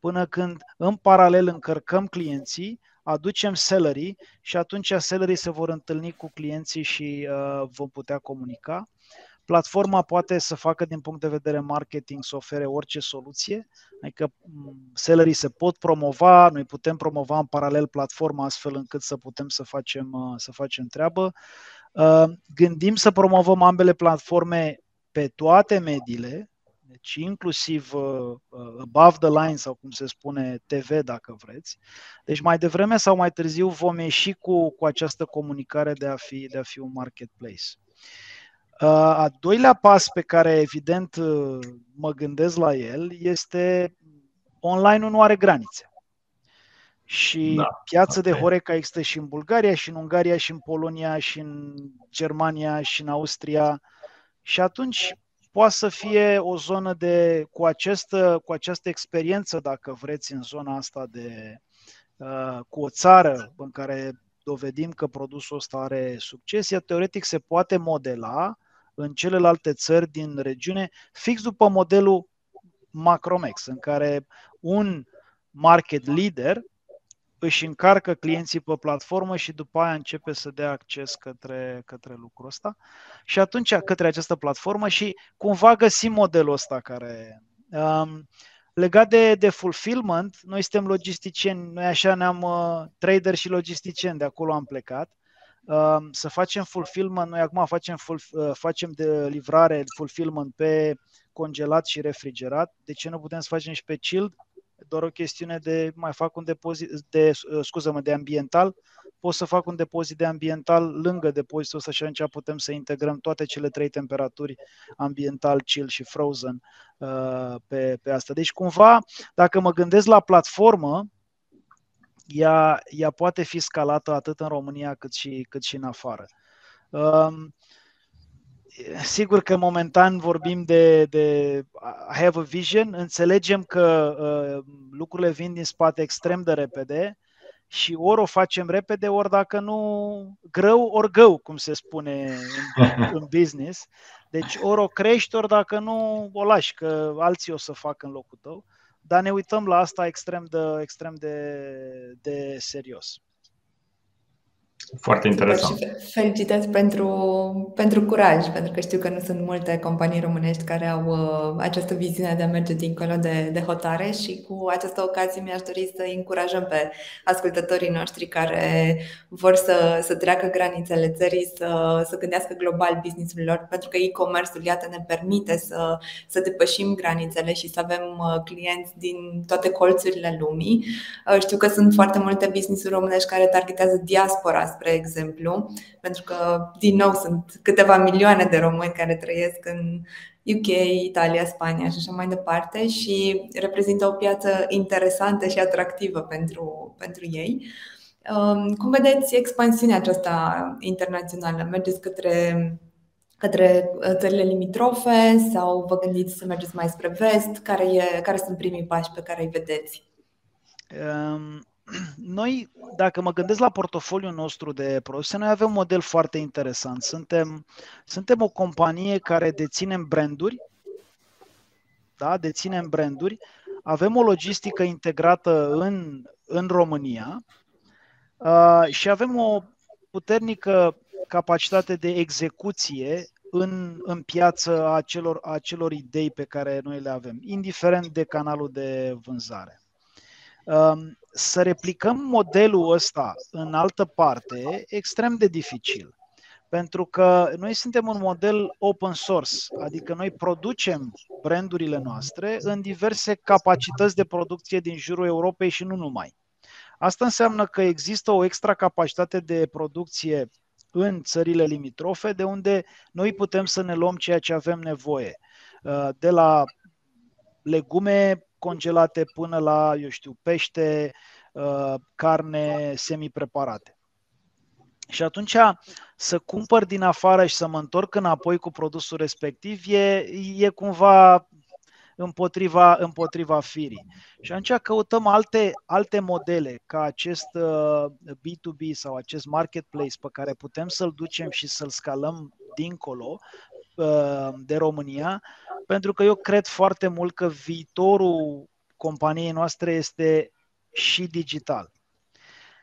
până când în paralel încărcăm clienții, aducem sellerii și atunci sellerii se vor întâlni cu clienții și uh, vom putea comunica. Platforma poate să facă din punct de vedere marketing, să ofere orice soluție, adică sellerii se pot promova, noi putem promova în paralel platforma astfel încât să putem să facem, uh, să facem treabă. Uh, gândim să promovăm ambele platforme pe toate mediile, deci inclusiv uh, above the line sau cum se spune TV dacă vreți. Deci mai devreme sau mai târziu vom ieși cu, cu această comunicare de a fi, de a fi un marketplace. A doilea pas pe care evident mă gândesc la el este online nu are granițe. Și da, piața de Horeca există și în Bulgaria, și în Ungaria, și în Polonia, și în Germania, și în Austria. Și atunci poate să fie o zonă de, cu, această, cu această experiență, dacă vreți, în zona asta de, uh, cu o țară în care dovedim că produsul ăsta are succes, ea teoretic se poate modela în celelalte țări din regiune, fix după modelul Macromex, în care un market leader își încarcă clienții pe platformă și după aia începe să dea acces către, către lucrul ăsta și atunci către această platformă și cumva găsim modelul ăsta care um, Legat de, de fulfillment, noi suntem logisticieni, noi așa ne-am uh, trader și logisticieni, de acolo am plecat. Uh, să facem fulfillment, noi acum facem, full, uh, facem de livrare, fulfillment pe congelat și refrigerat. De ce nu putem să facem și pe chilled? Doar o chestiune de mai fac un depozit, de, uh, scuză-mă, de ambiental, pot să fac un depozit de ambiental lângă depozitul ăsta și atunci putem să integrăm toate cele trei temperaturi, ambiental, chill și frozen, uh, pe, pe asta. Deci cumva, dacă mă gândesc la platformă, ea, ea poate fi scalată atât în România cât și, cât și în afară. Um, sigur că momentan vorbim de, de I have a vision, înțelegem că uh, lucrurile vin din spate extrem de repede, și ori o facem repede, ori dacă nu, grău ori gău, cum se spune în, în business. Deci ori o crești, ori dacă nu, o lași, că alții o să facă în locul tău. Dar ne uităm la asta extrem de, extrem de, de serios. Foarte interesant. Și felicitări pentru, pentru curaj, pentru că știu că nu sunt multe companii românești care au uh, această viziune de a merge dincolo de, de hotare și cu această ocazie mi-aș dori să încurajăm pe ascultătorii noștri care vor să, să treacă granițele țării, să, să gândească global businessul lor, pentru că e-commerce-ul, iată, ne permite să, să depășim granițele și să avem uh, clienți din toate colțurile lumii. Uh, știu că sunt foarte multe business-uri românești care targetează diaspora spre exemplu, pentru că, din nou, sunt câteva milioane de români care trăiesc în UK, Italia, Spania și așa mai departe și reprezintă o piață interesantă și atractivă pentru, pentru ei. Um, cum vedeți expansiunea aceasta internațională? Mergeți către către uh, țările limitrofe sau vă gândiți să mergeți mai spre vest? Care, e, care sunt primii pași pe care îi vedeți? Um, noi, dacă mă gândesc la portofoliul nostru de produse, noi avem un model foarte interesant. Suntem, suntem o companie care deținem branduri, da? deținem branduri, avem o logistică integrată în, în România uh, și avem o puternică capacitate de execuție în, în piață a celor, a celor idei pe care noi le avem, indiferent de canalul de vânzare. Um, să replicăm modelul ăsta în altă parte extrem de dificil. Pentru că noi suntem un model open source, adică noi producem brandurile noastre în diverse capacități de producție din jurul Europei și nu numai. Asta înseamnă că există o extra capacitate de producție în țările limitrofe, de unde noi putem să ne luăm ceea ce avem nevoie. Uh, de la legume congelate până la, eu știu, pește, uh, carne semi-preparate. Și atunci să cumpăr din afară și să mă întorc înapoi cu produsul respectiv e, e cumva împotriva, împotriva firii. Și atunci căutăm alte, alte modele ca acest uh, B2B sau acest marketplace pe care putem să-l ducem și să-l scalăm dincolo uh, de România, pentru că eu cred foarte mult că viitorul companiei noastre este și digital.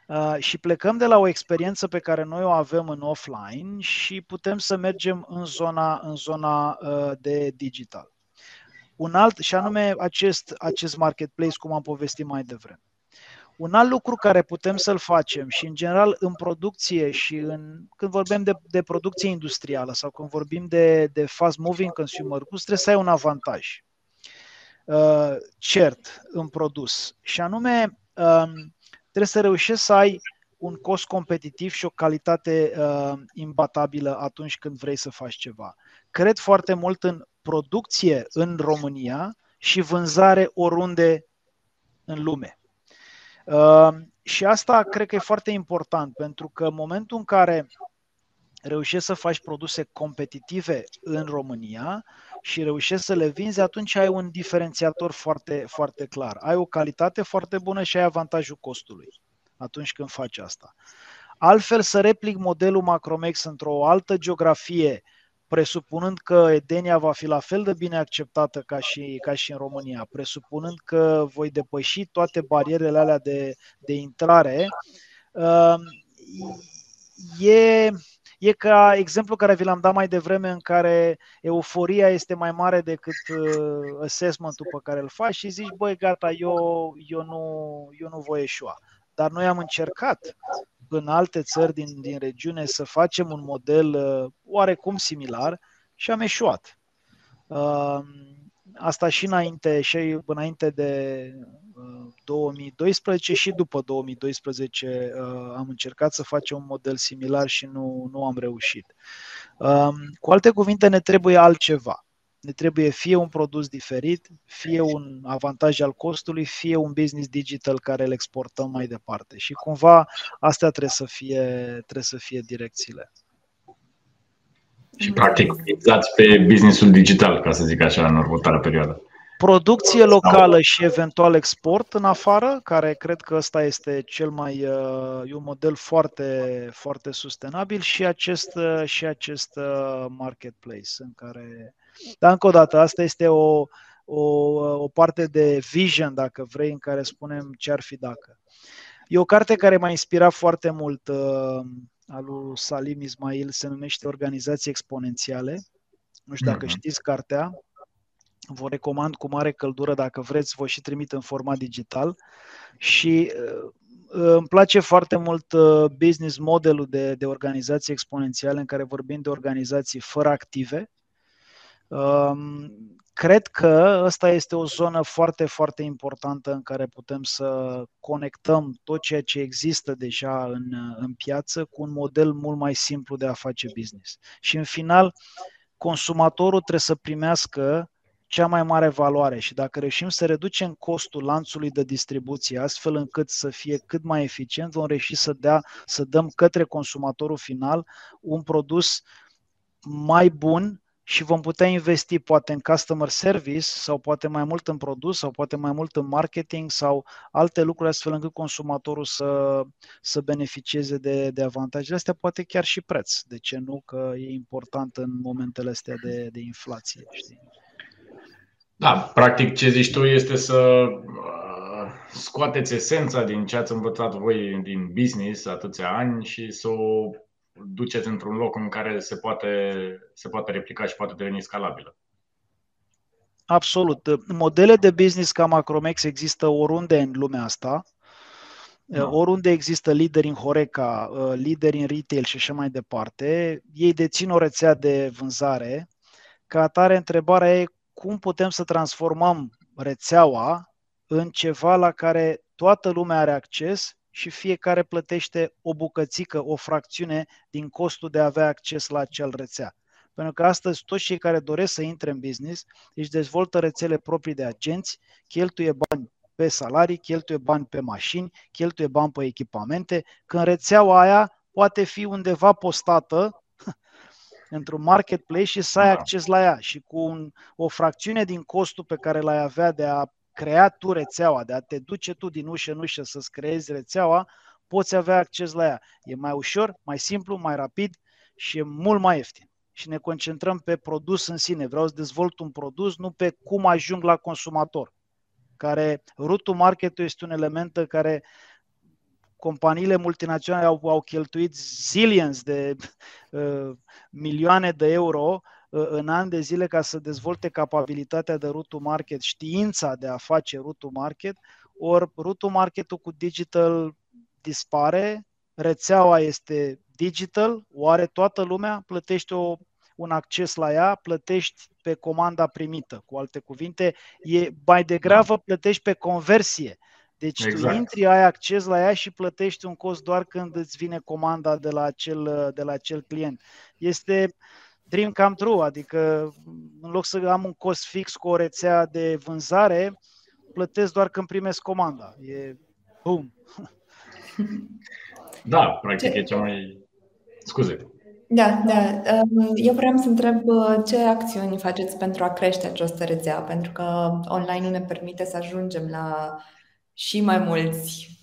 Uh, și plecăm de la o experiență pe care noi o avem în offline și putem să mergem în zona, în zona uh, de digital. Un alt, și anume acest, acest marketplace, cum am povestit mai devreme. Un alt lucru care putem să-l facem și, în general, în producție și în, când vorbim de, de producție industrială sau când vorbim de, de fast-moving consumer goods, trebuie să ai un avantaj uh, cert în produs. Și anume, uh, trebuie să reușești să ai un cost competitiv și o calitate uh, imbatabilă atunci când vrei să faci ceva. Cred foarte mult în producție în România și vânzare oriunde în lume. Uh, și asta cred că e foarte important, pentru că în momentul în care reușești să faci produse competitive în România și reușești să le vinzi, atunci ai un diferențiator foarte, foarte clar. Ai o calitate foarte bună și ai avantajul costului atunci când faci asta. Altfel să replic modelul Macromex într-o altă geografie presupunând că Edenia va fi la fel de bine acceptată ca și, ca și în România, presupunând că voi depăși toate barierele alea de, de intrare, um, e, E ca exemplu care vi l-am dat mai devreme în care euforia este mai mare decât uh, assessment-ul pe care îl faci și zici, băi, gata, eu, eu, nu, eu nu voi eșua. Dar noi am încercat în alte țări din, din regiune să facem un model uh, oarecum similar și am eșuat. Uh, asta și înainte, și înainte de 2012 uh, și după 2012 uh, am încercat să facem un model similar și nu, nu am reușit. Um, cu alte cuvinte, ne trebuie altceva. Ne trebuie fie un produs diferit, fie un avantaj al costului, fie un business digital care îl exportăm mai departe. Și cumva astea trebuie să fie, trebuie să fie direcțiile. Și practic exact pe businessul digital, ca să zic așa, în următoarea perioadă. Producție locală și eventual export în afară, care cred că ăsta este cel mai uh, e un model foarte, foarte sustenabil și acest, uh, și acest uh, marketplace în care. Dar încă o dată, asta este o, o, o parte de vision, dacă vrei, în care spunem ce ar fi dacă. E o carte care m-a inspirat foarte mult al lui Salim Ismail, se numește Organizații Exponențiale. Nu știu dacă mm-hmm. știți cartea, vă recomand cu mare căldură, dacă vreți, vă și trimit în format digital. Și uh, îmi place foarte mult uh, business modelul de, de organizații exponențiale în care vorbim de organizații fără active. Um, cred că ăsta este o zonă foarte, foarte importantă în care putem să conectăm tot ceea ce există deja în, în piață cu un model mult mai simplu de a face business. Și în final, consumatorul trebuie să primească cea mai mare valoare și dacă reușim să reducem costul lanțului de distribuție astfel încât să fie cât mai eficient, vom reuși să, dea, să dăm către consumatorul final un produs mai bun și vom putea investi poate în customer service sau poate mai mult în produs sau poate mai mult în marketing sau alte lucruri astfel încât consumatorul să, să beneficieze de, de avantajele astea, poate chiar și preț. De ce nu? Că e important în momentele astea de, de inflație. Știi? Da, practic ce zici tu este să uh, scoateți esența din ce ați învățat voi din business atâția ani și să o duceți într-un loc în care se poate, se poate replica și poate deveni scalabilă. Absolut. Modele de business ca Macromex există oriunde în lumea asta. Da. Oriunde există lideri în Horeca, uh, lideri în retail și așa mai departe, ei dețin o rețea de vânzare. Ca atare, întrebarea e cum putem să transformăm rețeaua în ceva la care toată lumea are acces și fiecare plătește o bucățică, o fracțiune din costul de a avea acces la acel rețea. Pentru că astăzi toți cei care doresc să intre în business își dezvoltă rețele proprii de agenți, cheltuie bani pe salarii, cheltuie bani pe mașini, cheltuie bani pe echipamente, când rețeaua aia poate fi undeva postată într-un marketplace și să ai da. acces la ea și cu un, o fracțiune din costul pe care l-ai avea de a crea tu rețeaua, de a te duce tu din ușă în ușă să-ți creezi rețeaua, poți avea acces la ea. E mai ușor, mai simplu, mai rapid și e mult mai ieftin. Și ne concentrăm pe produs în sine. Vreau să dezvolt un produs, nu pe cum ajung la consumator. Care route market este un element care companiile multinaționale au, au cheltuit zillions de uh, milioane de euro uh, în ani de zile ca să dezvolte capabilitatea de route market, știința de a face route market, ori route marketul cu digital dispare, rețeaua este digital, o are toată lumea, plătește o, un acces la ea, plătești pe comanda primită. Cu alte cuvinte, e mai degrabă plătești pe conversie deci exact. tu intri, ai acces la ea și plătești un cost doar când îți vine comanda de la acel, de la acel client. Este dream come true, adică în loc să am un cost fix cu o rețea de vânzare, plătesc doar când primesc comanda. E boom. Da, practic Ce? e cea mai... Scuze. Da, da. Um, eu vreau să întreb uh, ce acțiuni faceți pentru a crește această rețea, pentru că online nu ne permite să ajungem la și mai mulți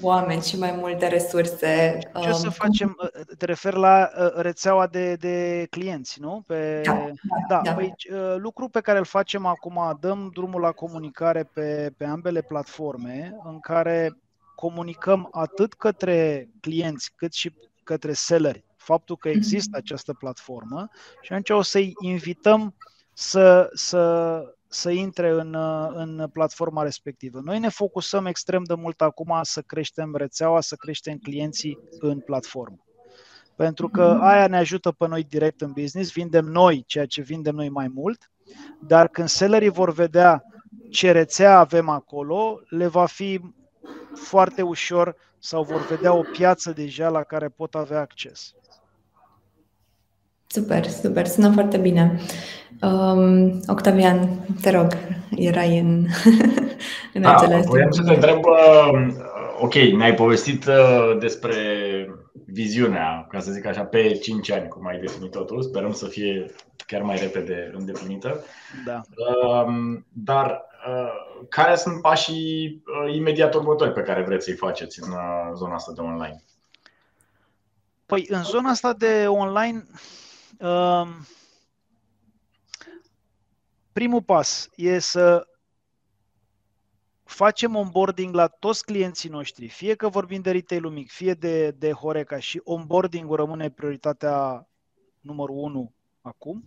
oameni și mai multe resurse. Ce o să um, facem? Uh, te refer la uh, rețeaua de, de clienți, nu? Pe, da, da, da, da. Păi, uh, lucru pe care îl facem acum, dăm drumul la comunicare pe, pe ambele platforme, în care comunicăm atât către clienți cât și către selleri faptul că există această platformă și atunci o să-i invităm să, să, să intre în, în platforma respectivă. Noi ne focusăm extrem de mult acum să creștem rețeaua, să creștem clienții în platformă. Pentru că mhm. aia ne ajută pe noi direct în business, vindem noi ceea ce vindem noi mai mult, dar când sellerii vor vedea ce rețea avem acolo, le va fi foarte ușor sau vor vedea o piață deja la care pot avea acces. Super, super, sună foarte bine. Um, Octavian, te rog, erai în, în da, același Voiam să te întreb, uh, ok, ne-ai povestit uh, despre viziunea, ca să zic așa, pe 5 ani, cum ai definit totul. Sperăm să fie chiar mai repede îndeplinită. Da. Um, dar uh, care sunt pașii uh, imediat următori pe care vreți să-i faceți în uh, zona asta de online? Păi, în zona asta de online, um, primul pas e să facem onboarding la toți clienții noștri, fie că vorbim de retail mic, fie de, de Horeca și onboarding-ul rămâne prioritatea numărul 1 acum.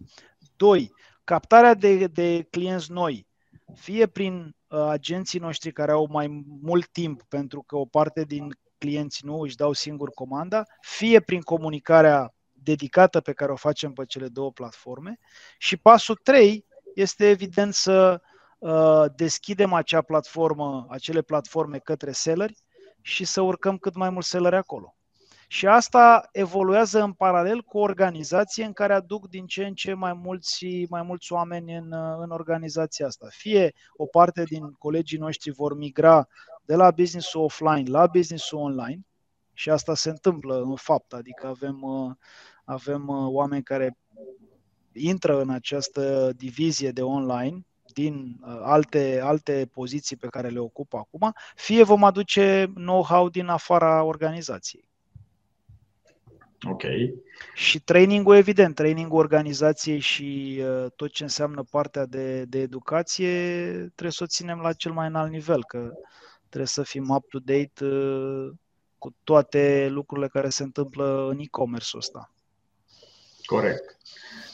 Doi, captarea de, de clienți noi, fie prin uh, agenții noștri care au mai mult timp, pentru că o parte din clienți nu își dau singur comanda, fie prin comunicarea dedicată pe care o facem pe cele două platforme. Și pasul 3 este evident să uh, deschidem acea platformă, acele platforme către selleri și să urcăm cât mai mulți selleri acolo. Și asta evoluează în paralel cu o organizație în care aduc din ce în ce mai mulți, mai mulți oameni în, în organizația asta. Fie o parte din colegii noștri vor migra de la business offline la business online și asta se întâmplă în fapt, adică avem, avem oameni care intră în această divizie de online din alte, alte poziții pe care le ocupă acum, fie vom aduce know-how din afara organizației. Ok. Și trainingul, evident, trainingul organizației și uh, tot ce înseamnă partea de, de educație, trebuie să o ținem la cel mai înalt nivel, că trebuie să fim up-to-date uh, cu toate lucrurile care se întâmplă în e-commerce-ul ăsta. Corect.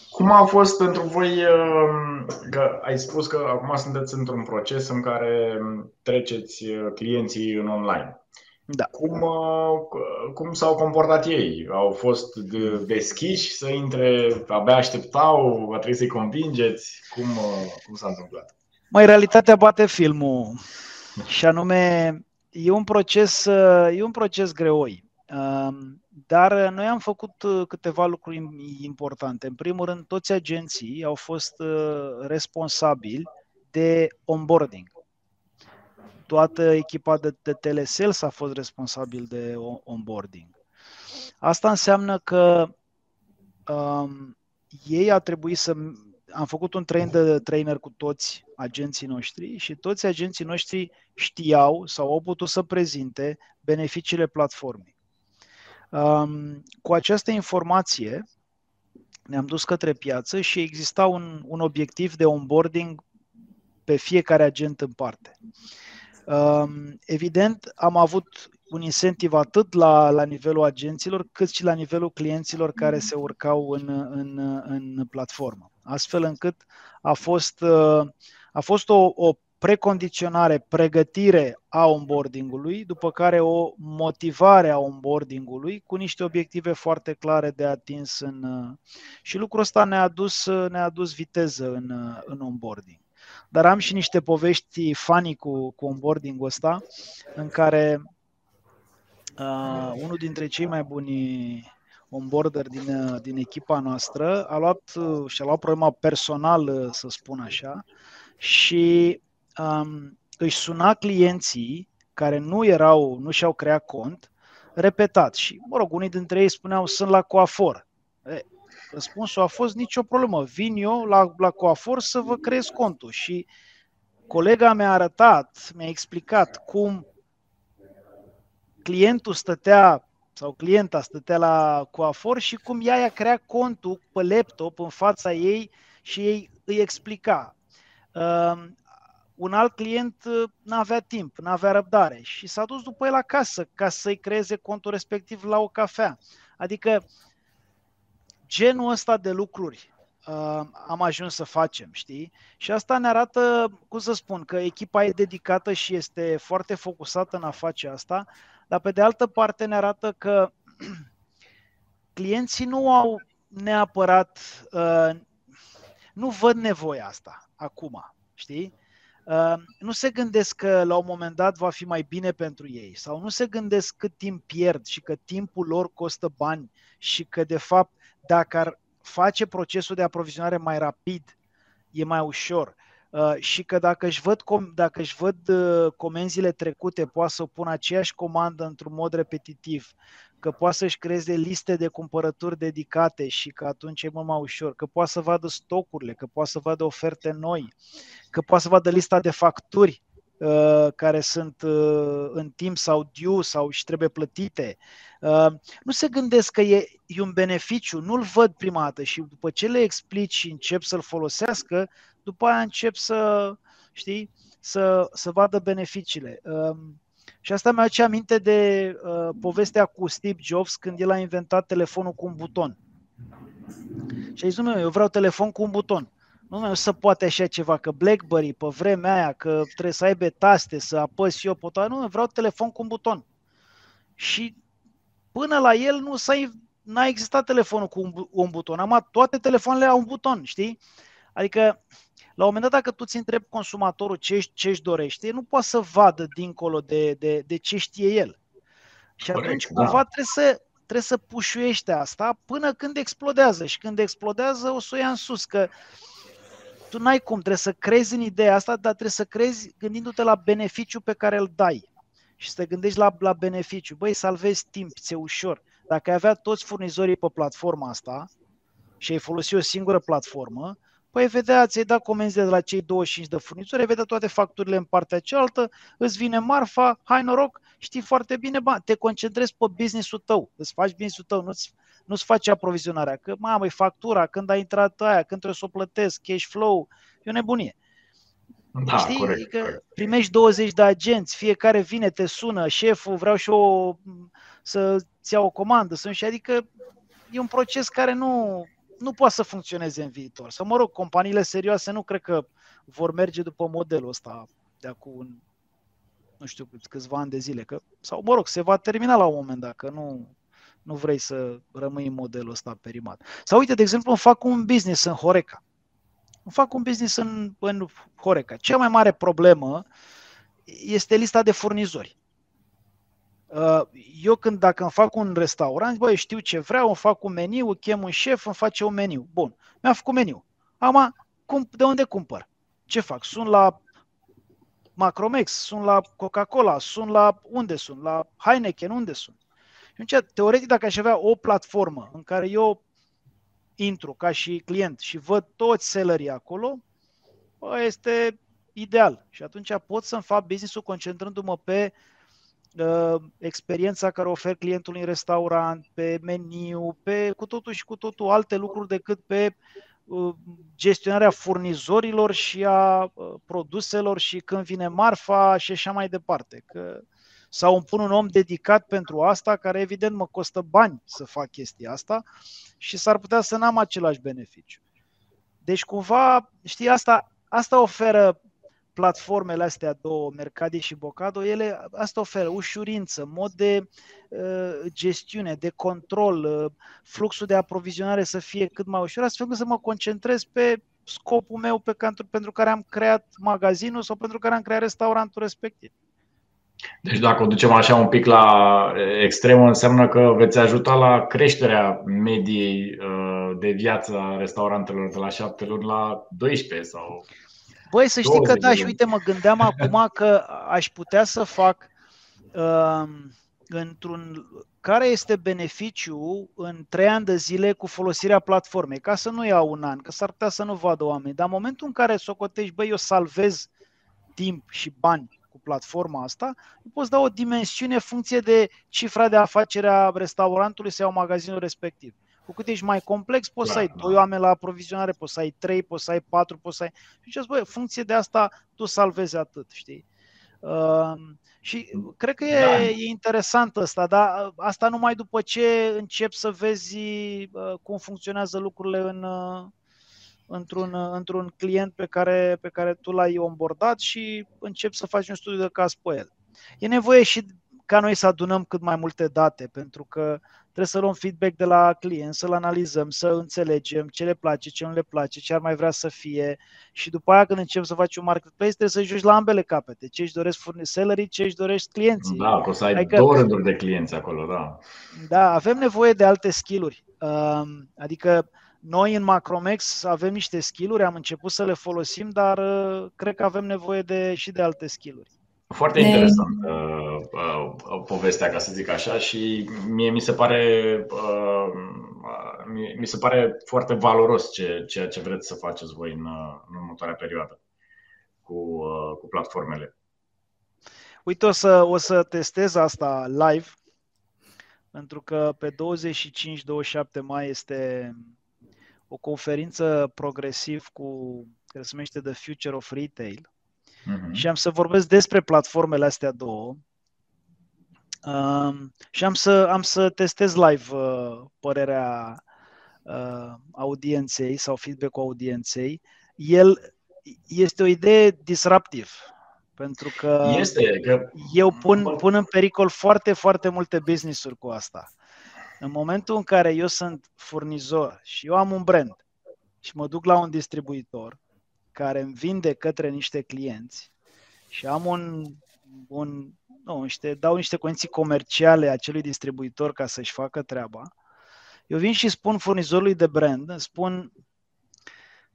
Cum a fost pentru voi, uh, că ai spus că acum sunteți într-un proces în care treceți uh, clienții în online. Da. Cum, uh, cum s-au comportat ei? Au fost deschiși să intre, abia așteptau, a trebuit să-i convingeți? Cum, uh, cum s-a întâmplat? Mai realitatea bate filmul și anume e un proces, uh, e un proces greoi. Um, dar noi am făcut câteva lucruri importante. În primul rând, toți agenții au fost responsabili de onboarding toată echipa de, de telesales a fost responsabil de onboarding. Asta înseamnă că um, ei a trebuit să. Am făcut un train de trainer cu toți agenții noștri și toți agenții noștri știau sau au putut să prezinte beneficiile platformei. Um, cu această informație ne-am dus către piață și exista un, un obiectiv de onboarding pe fiecare agent în parte. Evident, am avut un incentiv atât la, la nivelul agenților, cât și la nivelul clienților care mm. se urcau în, în, în platformă. Astfel încât a fost, a fost o, o precondiționare, pregătire a onboardingului, după care o motivare a onboardingului cu niște obiective foarte clare de atins în, și lucrul ăsta ne-a adus, ne-a adus viteză în, în onboarding. Dar am și niște povești funny cu, cu onboarding-ul ăsta, în care uh, unul dintre cei mai buni onboarder din, din echipa noastră a luat și-a luat problema personală, să spun așa, și um, își suna clienții care nu erau, nu și-au creat cont, repetat. Și, mă rog, unii dintre ei spuneau, sunt la coafor. E, Răspunsul a fost nicio problemă. Vin eu la, la coafor să vă creez contul. Și colega mi-a arătat, mi-a explicat cum clientul stătea sau clienta stătea la coafor și cum ea i-a creat contul pe laptop în fața ei și ei îi explica. Uh, un alt client uh, n-avea timp, n-avea răbdare și s-a dus după el acasă ca să-i creeze contul respectiv la o cafea. Adică genul ăsta de lucruri uh, am ajuns să facem, știi? Și asta ne arată, cum să spun, că echipa e dedicată și este foarte focusată în a face asta, dar pe de altă parte ne arată că clienții nu au neapărat, uh, nu văd nevoia asta acum, știi? Uh, nu se gândesc că la un moment dat va fi mai bine pentru ei sau nu se gândesc cât timp pierd și că timpul lor costă bani și că de fapt dacă ar face procesul de aprovizionare mai rapid, e mai ușor. Uh, și că dacă își văd, com- dacă își văd uh, comenzile trecute, poate să pună aceeași comandă într-un mod repetitiv, că poate să-și creeze liste de cumpărături dedicate și că atunci e mult mai ușor, că poate să vadă stocurile, că poate să vadă oferte noi, că poate să vadă lista de facturi uh, care sunt uh, în timp sau due sau și trebuie plătite. Uh, nu se gândesc că e, e un beneficiu, nu-l văd prima dată și după ce le explici și încep să-l folosească, după aia încep să, știi, să, să vadă beneficiile. Uh, și asta mi-a aminte de uh, povestea cu Steve Jobs când el a inventat telefonul cu un buton. Și a zis, nu, eu vreau telefon cu un buton. Nu mai să poate așa ceva, că BlackBerry pe vremea aia, că trebuie să aibă taste, să apăs eu pe toate. Nu, vreau telefon cu un buton. Și până la el nu s-a, n-a existat telefonul cu un, un buton. Am toate telefoanele au un buton, știi? Adică, la un moment dat, dacă tu ți întrebi consumatorul ce, ce își dorește, nu poate să vadă dincolo de, de, de ce știe el. Și Corect, atunci, da. cumva, trebuie să, trebuie să pușuiește asta până când explodează. Și când explodează, o să o ia în sus. Că tu n-ai cum, trebuie să crezi în ideea asta, dar trebuie să crezi gândindu-te la beneficiu pe care îl dai. Și să te gândești la, la beneficiu. Băi, salvezi timp, ți-e ușor. Dacă ai avea toți furnizorii pe platforma asta și ai folosi o singură platformă, Păi vedea, ți-ai dat comenzi de la cei 25 de furnizori, ai vedea toate facturile în partea cealaltă, îți vine marfa, hai noroc, știi foarte bine, ba, te concentrezi pe business-ul tău, îți faci business-ul tău, nu-ți, nu-ți faci aprovizionarea, că mamă, e factura, când a intrat aia, când trebuie să o plătesc, cash flow, e o nebunie. Da, Știi? Corect, adică corect. primești 20 de agenți, fiecare vine, te sună, șeful, vreau și eu să-ți iau o comandă, să și adică e un proces care nu, nu poate să funcționeze în viitor. Sau, mă rog, companiile serioase nu cred că vor merge după modelul ăsta de acum nu știu, câțiva ani de zile. Că, sau, mă rog, se va termina la un moment dat, că nu, nu vrei să rămâi în modelul ăsta perimat. Sau, uite, de exemplu, îmi fac un business în Horeca. Îmi fac un business în, în Horeca. Cea mai mare problemă este lista de furnizori. Uh, eu când dacă îmi fac un restaurant, băi, știu ce vreau, îmi fac un meniu, chem un șef, îmi face un meniu. Bun, mi-a făcut meniu. Acum, cum, de unde cumpăr? Ce fac? Sunt la Macromex, sunt la Coca-Cola, sunt la unde sunt? La Heineken, unde sunt? Și atunci, teoretic, dacă aș avea o platformă în care eu intru ca și client și văd toți sellerii acolo, bă, este ideal. Și atunci pot să-mi fac business-ul concentrându-mă pe uh, uh, experiența care ofer clientul în restaurant, pe meniu, pe cu totul și cu totul alte lucruri decât pe uh, gestionarea furnizorilor și a uh, produselor și când vine marfa și așa mai departe. Că, sau îmi pun un om dedicat pentru asta, care evident mă costă bani să fac chestia asta și s-ar putea să n-am același beneficiu. Deci cumva, știi, asta, asta oferă platformele astea două, Mercadi și Bocado, ele asta oferă ușurință, mod de uh, gestiune, de control, uh, fluxul de aprovizionare să fie cât mai ușor, astfel încât să mă concentrez pe scopul meu pe pentru, pentru care am creat magazinul sau pentru care am creat restaurantul respectiv. Deci dacă o ducem așa un pic la extremă, înseamnă că veți ajuta la creșterea mediei uh, de viață a restaurantelor de la 7 luni la 12 sau Băi, să știi că da, și uite, mă gândeam acum că aș putea să fac uh, într-un care este beneficiu în trei ani de zile cu folosirea platformei, ca să nu iau un an, că s-ar putea să nu vadă oameni, dar în momentul în care socotești, băi, eu salvez timp și bani cu platforma asta, poți da o dimensiune în funcție de cifra de afacere a restaurantului sau magazinul respectiv. Cu cât ești mai complex, poți da, să ai da. doi oameni la aprovizionare, poți să ai trei, poți să ai patru, poți să ai... Și ce băi, funcție de asta, tu salvezi atât, știi? Uh, și cred că e, da. e interesant asta, dar asta numai după ce încep să vezi uh, cum funcționează lucrurile în, uh, într-un, uh, într-un client pe care, pe care tu l-ai onboardat și începi să faci un studiu de caz pe el. E nevoie și ca noi să adunăm cât mai multe date, pentru că trebuie să luăm feedback de la client, să-l analizăm, să înțelegem ce le place, ce nu le place, ce ar mai vrea să fie și după aia când încep să faci un marketplace trebuie să joci la ambele capete, ce își doresc furnizorii, ce își doresc clienții. Da, că o să ai adică, două rânduri de clienți acolo, da. Da, avem nevoie de alte skill-uri. Um, adică noi în Macromex avem niște skill-uri, am început să le folosim, dar uh, cred că avem nevoie de, și de alte skill-uri. Foarte interesant uh, uh, povestea, ca să zic așa, și mie mi se pare uh, uh, mi se pare foarte valoros ce, ceea ce vreți să faceți voi în, uh, în următoarea perioadă cu, uh, cu platformele. Uite, o să, o să testez asta live, pentru că pe 25-27 mai este o conferință progresiv cu, care se numește The Future of Retail, uh-huh. și am să vorbesc despre platformele astea două. Uh, și am să, am să testez live uh, părerea uh, audienței sau feedback-ul audienței. El este o idee disruptiv. Pentru că, este, că eu pun, pun în pericol foarte, foarte multe business-uri cu asta. În momentul în care eu sunt furnizor și eu am un brand și mă duc la un distribuitor care îmi vinde către niște clienți și am un, un nu, niște, dau niște condiții comerciale acelui distribuitor ca să-și facă treaba, eu vin și spun furnizorului de brand, spun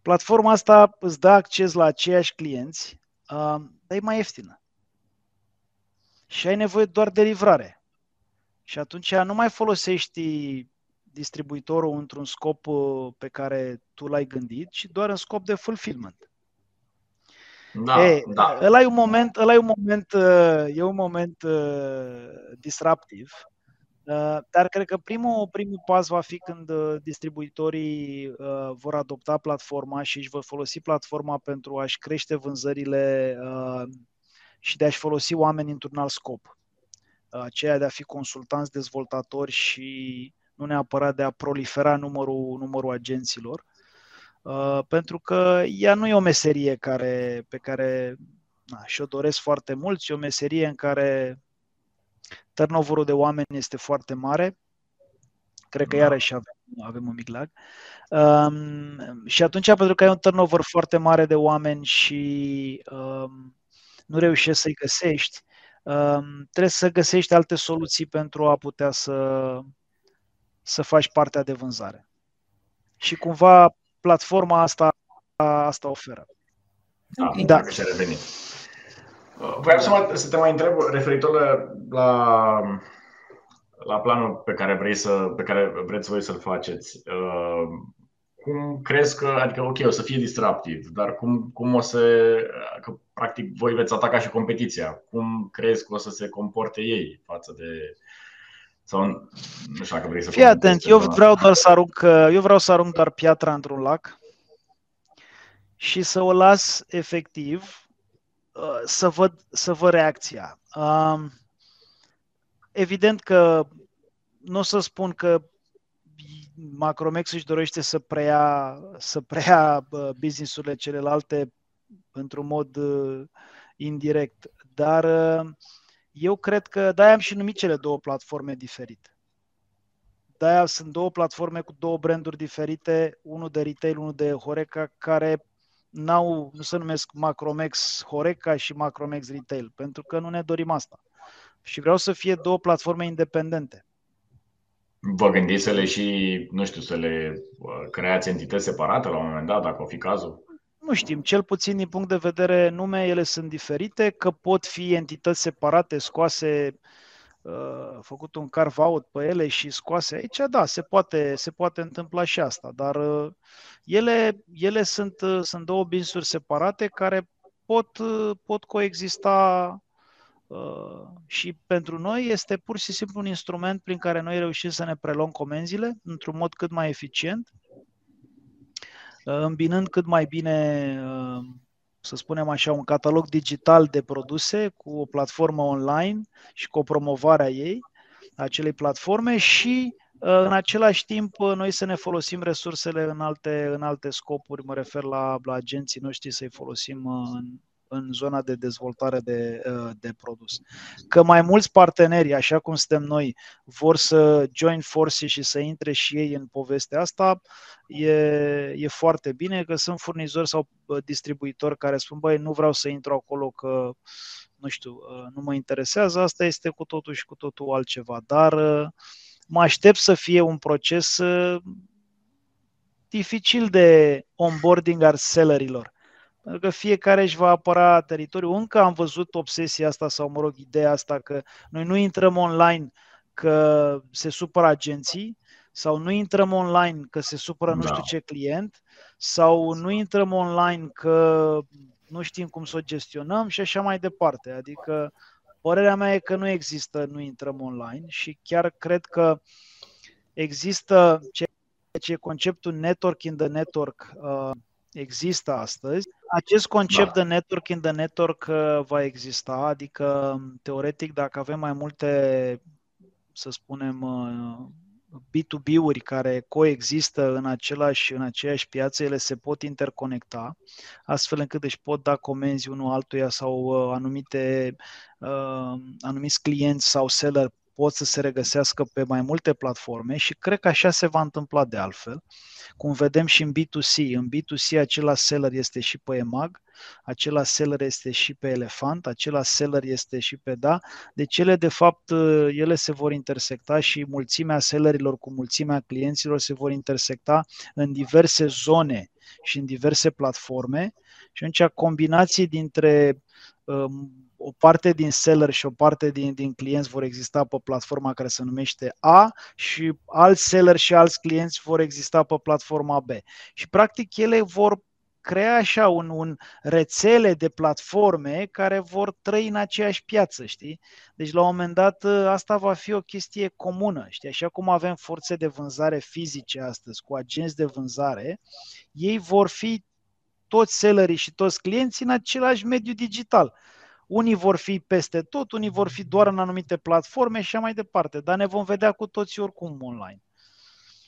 platforma asta îți dă acces la aceiași clienți, uh, dar e mai ieftină. Și ai nevoie doar de livrare. Și atunci nu mai folosești distribuitorul într-un scop uh, pe care tu l-ai gândit, ci doar în scop de fulfillment. Da, e, da. Ăla e un moment, ăla e un moment, uh, e un moment uh, disruptiv, uh, dar cred că primul, primul pas va fi când uh, distribuitorii uh, vor adopta platforma și își vor folosi platforma pentru a-și crește vânzările uh, și de a-și folosi oameni într-un alt scop. Aceea de a fi consultanți, dezvoltatori și nu neapărat de a prolifera numărul, numărul agenților. Uh, pentru că ea nu e o meserie care, pe care na, și-o doresc foarte mulți, e o meserie în care turnover de oameni este foarte mare. Cred că da. iarăși avem, avem un mic lag. Um, și atunci, pentru că ai un turnover foarte mare de oameni și um, nu reușești să-i găsești, um, trebuie să găsești alte soluții pentru a putea să, să faci partea de vânzare. Și cumva platforma asta, asta oferă. Da, da. Dacă și-a revenit. Vreau să, mă, să te mai întreb referitor la, la, la planul pe care vrei să, pe care vreți voi să-l faceți. Uh, cum crezi că, adică ok, o să fie disruptiv, dar cum, cum o să, că practic voi veți ataca și competiția, cum crezi că o să se comporte ei față de, sau nu știu dacă vrei să Fii atent, eu vreau doar să arunc, eu vreau să arunc doar piatra într-un lac și să o las efectiv uh, să văd, să văd reacția. Um, evident că nu o să spun că Macromex își dorește să preia, să preia businessurile celelalte într-un mod uh, indirect, dar uh, eu cred că de-aia am și numit cele două platforme diferite. De-aia sunt două platforme cu două branduri diferite, unul de retail, unul de Horeca, care n-au, nu se numesc Macromex Horeca și Macromex Retail, pentru că nu ne dorim asta. Și vreau să fie două platforme independente. Vă gândiți să le și, nu știu, să le uh, creați entități separate la un moment dat, dacă o fi cazul? Nu știm, cel puțin din punct de vedere nume, ele sunt diferite, că pot fi entități separate, scoase, uh, făcut un carve-out pe ele și scoase aici, da, se poate, se poate întâmpla și asta, dar uh, ele, ele sunt, uh, sunt două business separate care pot, pot coexista și pentru noi este pur și simplu un instrument prin care noi reușim să ne preluăm comenzile într-un mod cât mai eficient îmbinând cât mai bine uh, să spunem așa, un catalog digital de produse cu o platformă online și cu o promovare a ei, a acelei platforme și în același timp, noi să ne folosim resursele în alte, în alte scopuri, mă refer la, la agenții noștri să-i folosim în, în zona de dezvoltare de, de produs. Că mai mulți parteneri, așa cum suntem noi, vor să join forces și să intre și ei în povestea asta, e, e foarte bine că sunt furnizori sau distribuitori care spun, băi, nu vreau să intru acolo că nu știu, nu mă interesează, asta este cu totul și cu totul altceva. Dar mă aștept să fie un proces uh, dificil de onboarding al sellerilor. Pentru că fiecare își va apăra teritoriul. Încă am văzut obsesia asta sau, mă rog, ideea asta că noi nu intrăm online că se supără agenții sau nu intrăm online că se supără da. nu știu ce client sau nu intrăm online că nu știm cum să o gestionăm și așa mai departe. Adică Părerea mea e că nu există, nu intrăm online și chiar cred că există ceea ce e conceptul network in the network uh, există astăzi. Acest concept da. de network in the network uh, va exista, adică teoretic dacă avem mai multe, să spunem, uh, B2B-uri care coexistă în, același, în aceeași piață, ele se pot interconecta, astfel încât își pot da comenzi unul altuia sau uh, anumite, uh, anumiți clienți sau seller pot să se regăsească pe mai multe platforme și cred că așa se va întâmpla de altfel. Cum vedem și în B2C, în B2C acela seller este și pe EMAG, acela seller este și pe Elefant, acela seller este și pe Da. Deci ele, de fapt, ele se vor intersecta și mulțimea sellerilor cu mulțimea clienților se vor intersecta în diverse zone și în diverse platforme și atunci combinații dintre um, o parte din seller și o parte din, din clienți vor exista pe platforma care se numește A și alți seller și alți clienți vor exista pe platforma B. Și practic ele vor crea așa un, un rețele de platforme care vor trăi în aceeași piață, știi? Deci la un moment dat asta va fi o chestie comună, știi? Așa cum avem forțe de vânzare fizice astăzi cu agenți de vânzare, ei vor fi toți sellerii și toți clienții în același mediu digital. Unii vor fi peste tot, unii vor fi doar în anumite platforme și așa mai departe, dar ne vom vedea cu toții oricum online.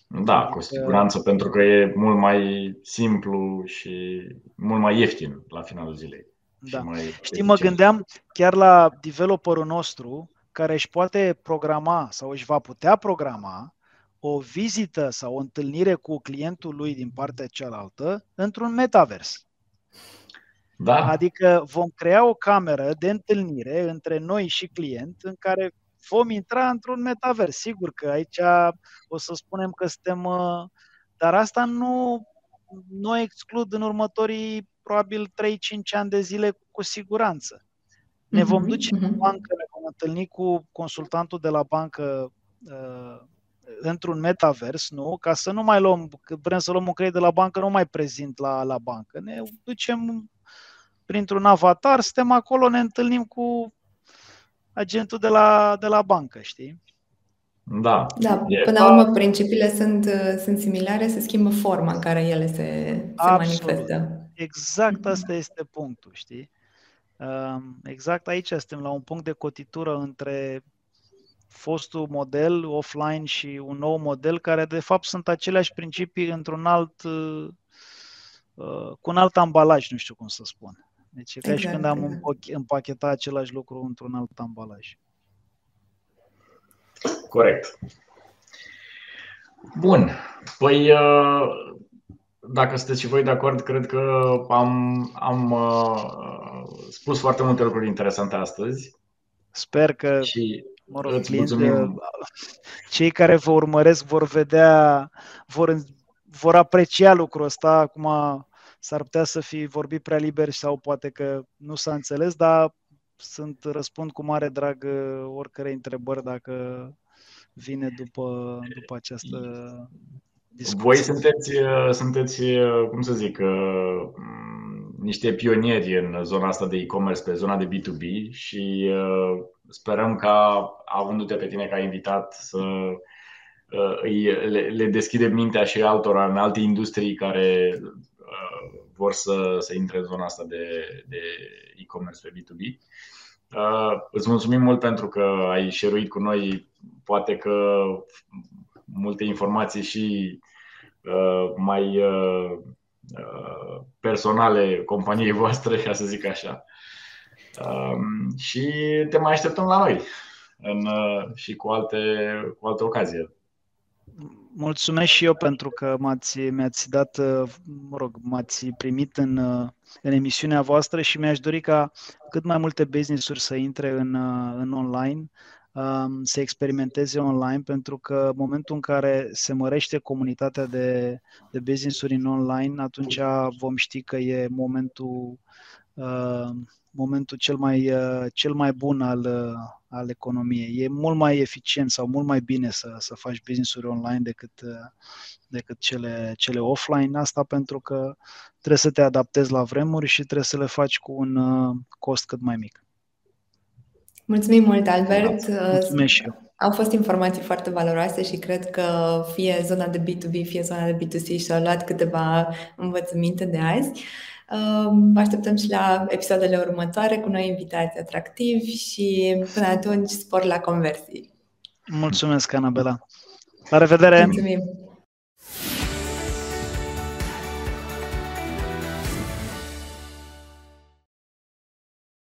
Da, cu siguranță, pentru că e mult mai simplu și mult mai ieftin la finalul zilei. Da. Știi, mă gândeam chiar la developerul nostru care își poate programa sau își va putea programa o vizită sau o întâlnire cu clientul lui din partea cealaltă într-un metavers. Da. Adică vom crea o cameră de întâlnire între noi și client în care vom intra într-un metavers. Sigur că aici o să spunem că suntem... Uh, dar asta nu, nu exclud în următorii probabil 3-5 ani de zile cu siguranță. Ne vom mhm, duce mm-hmm. în bancă, ne vom întâlni cu consultantul de la bancă uh, într-un metavers, nu? Ca să nu mai luăm, că vrem să luăm un credit de la bancă, nu mai prezint la, la bancă. Ne ducem printr-un avatar, suntem acolo, ne întâlnim cu agentul de la, de la bancă, știi? Da. Da, până la urmă principiile sunt, sunt similare, se schimbă forma în care ele se, se manifestă. Exact mhm. asta este punctul, știi? Exact aici suntem la un punct de cotitură între fostul model offline și un nou model care de fapt sunt aceleași principii într-un alt uh, cu un alt ambalaj, nu știu cum să spun. Deci e ca exact, și când am exact. împachetat același lucru într-un alt ambalaj. Corect. Bun. Păi, uh, dacă sunteți și voi de acord, cred că am, am uh, spus foarte multe lucruri interesante astăzi. Sper că și mă rog, client, cei care vă urmăresc vor vedea, vor, vor aprecia lucrul ăsta. Acum s-ar putea să fi vorbit prea liber sau poate că nu s-a înțeles, dar sunt răspund cu mare drag uh, oricărei întrebări dacă vine după, după această discuție. Voi sunteți, uh, sunteți, uh, cum să zic, niște pionieri în zona asta de e-commerce, pe zona de B2B și sperăm ca, avându-te pe tine ca invitat, să îi, le, le deschide mintea și altora în alte industrii care vor să, să intre în zona asta de, de e-commerce pe B2B. Uh, îți mulțumim mult pentru că ai share cu noi poate că multe informații și uh, mai uh, uh, personale companiei voastre, ca să zic așa. Uh, și te mai așteptăm la noi în, uh, și cu alte, cu alte ocazie. Mulțumesc și eu pentru că m-ați, mi-ați dat, uh, mă rog, m-ați primit în, uh, în emisiunea voastră și mi-aș dori ca cât mai multe business-uri să intre în, în online, um, să experimenteze online, pentru că în momentul în care se mărește comunitatea de, de business-uri în online, atunci vom ști că e momentul momentul cel mai, cel mai bun al, al economiei. E mult mai eficient sau mult mai bine să, să faci business-uri online decât, decât cele, cele offline. Asta pentru că trebuie să te adaptezi la vremuri și trebuie să le faci cu un uh, cost cât mai mic. Mulțumim mult, Albert. Mulțumesc și eu. Au fost informații foarte valoroase și cred că fie zona de B2B, fie zona de B2C și-au luat câteva învățăminte de azi. Vă așteptăm și la episoadele următoare cu noi invitați atractivi și până atunci spor la conversii. Mulțumesc, Anabela. La revedere! Mulțumim!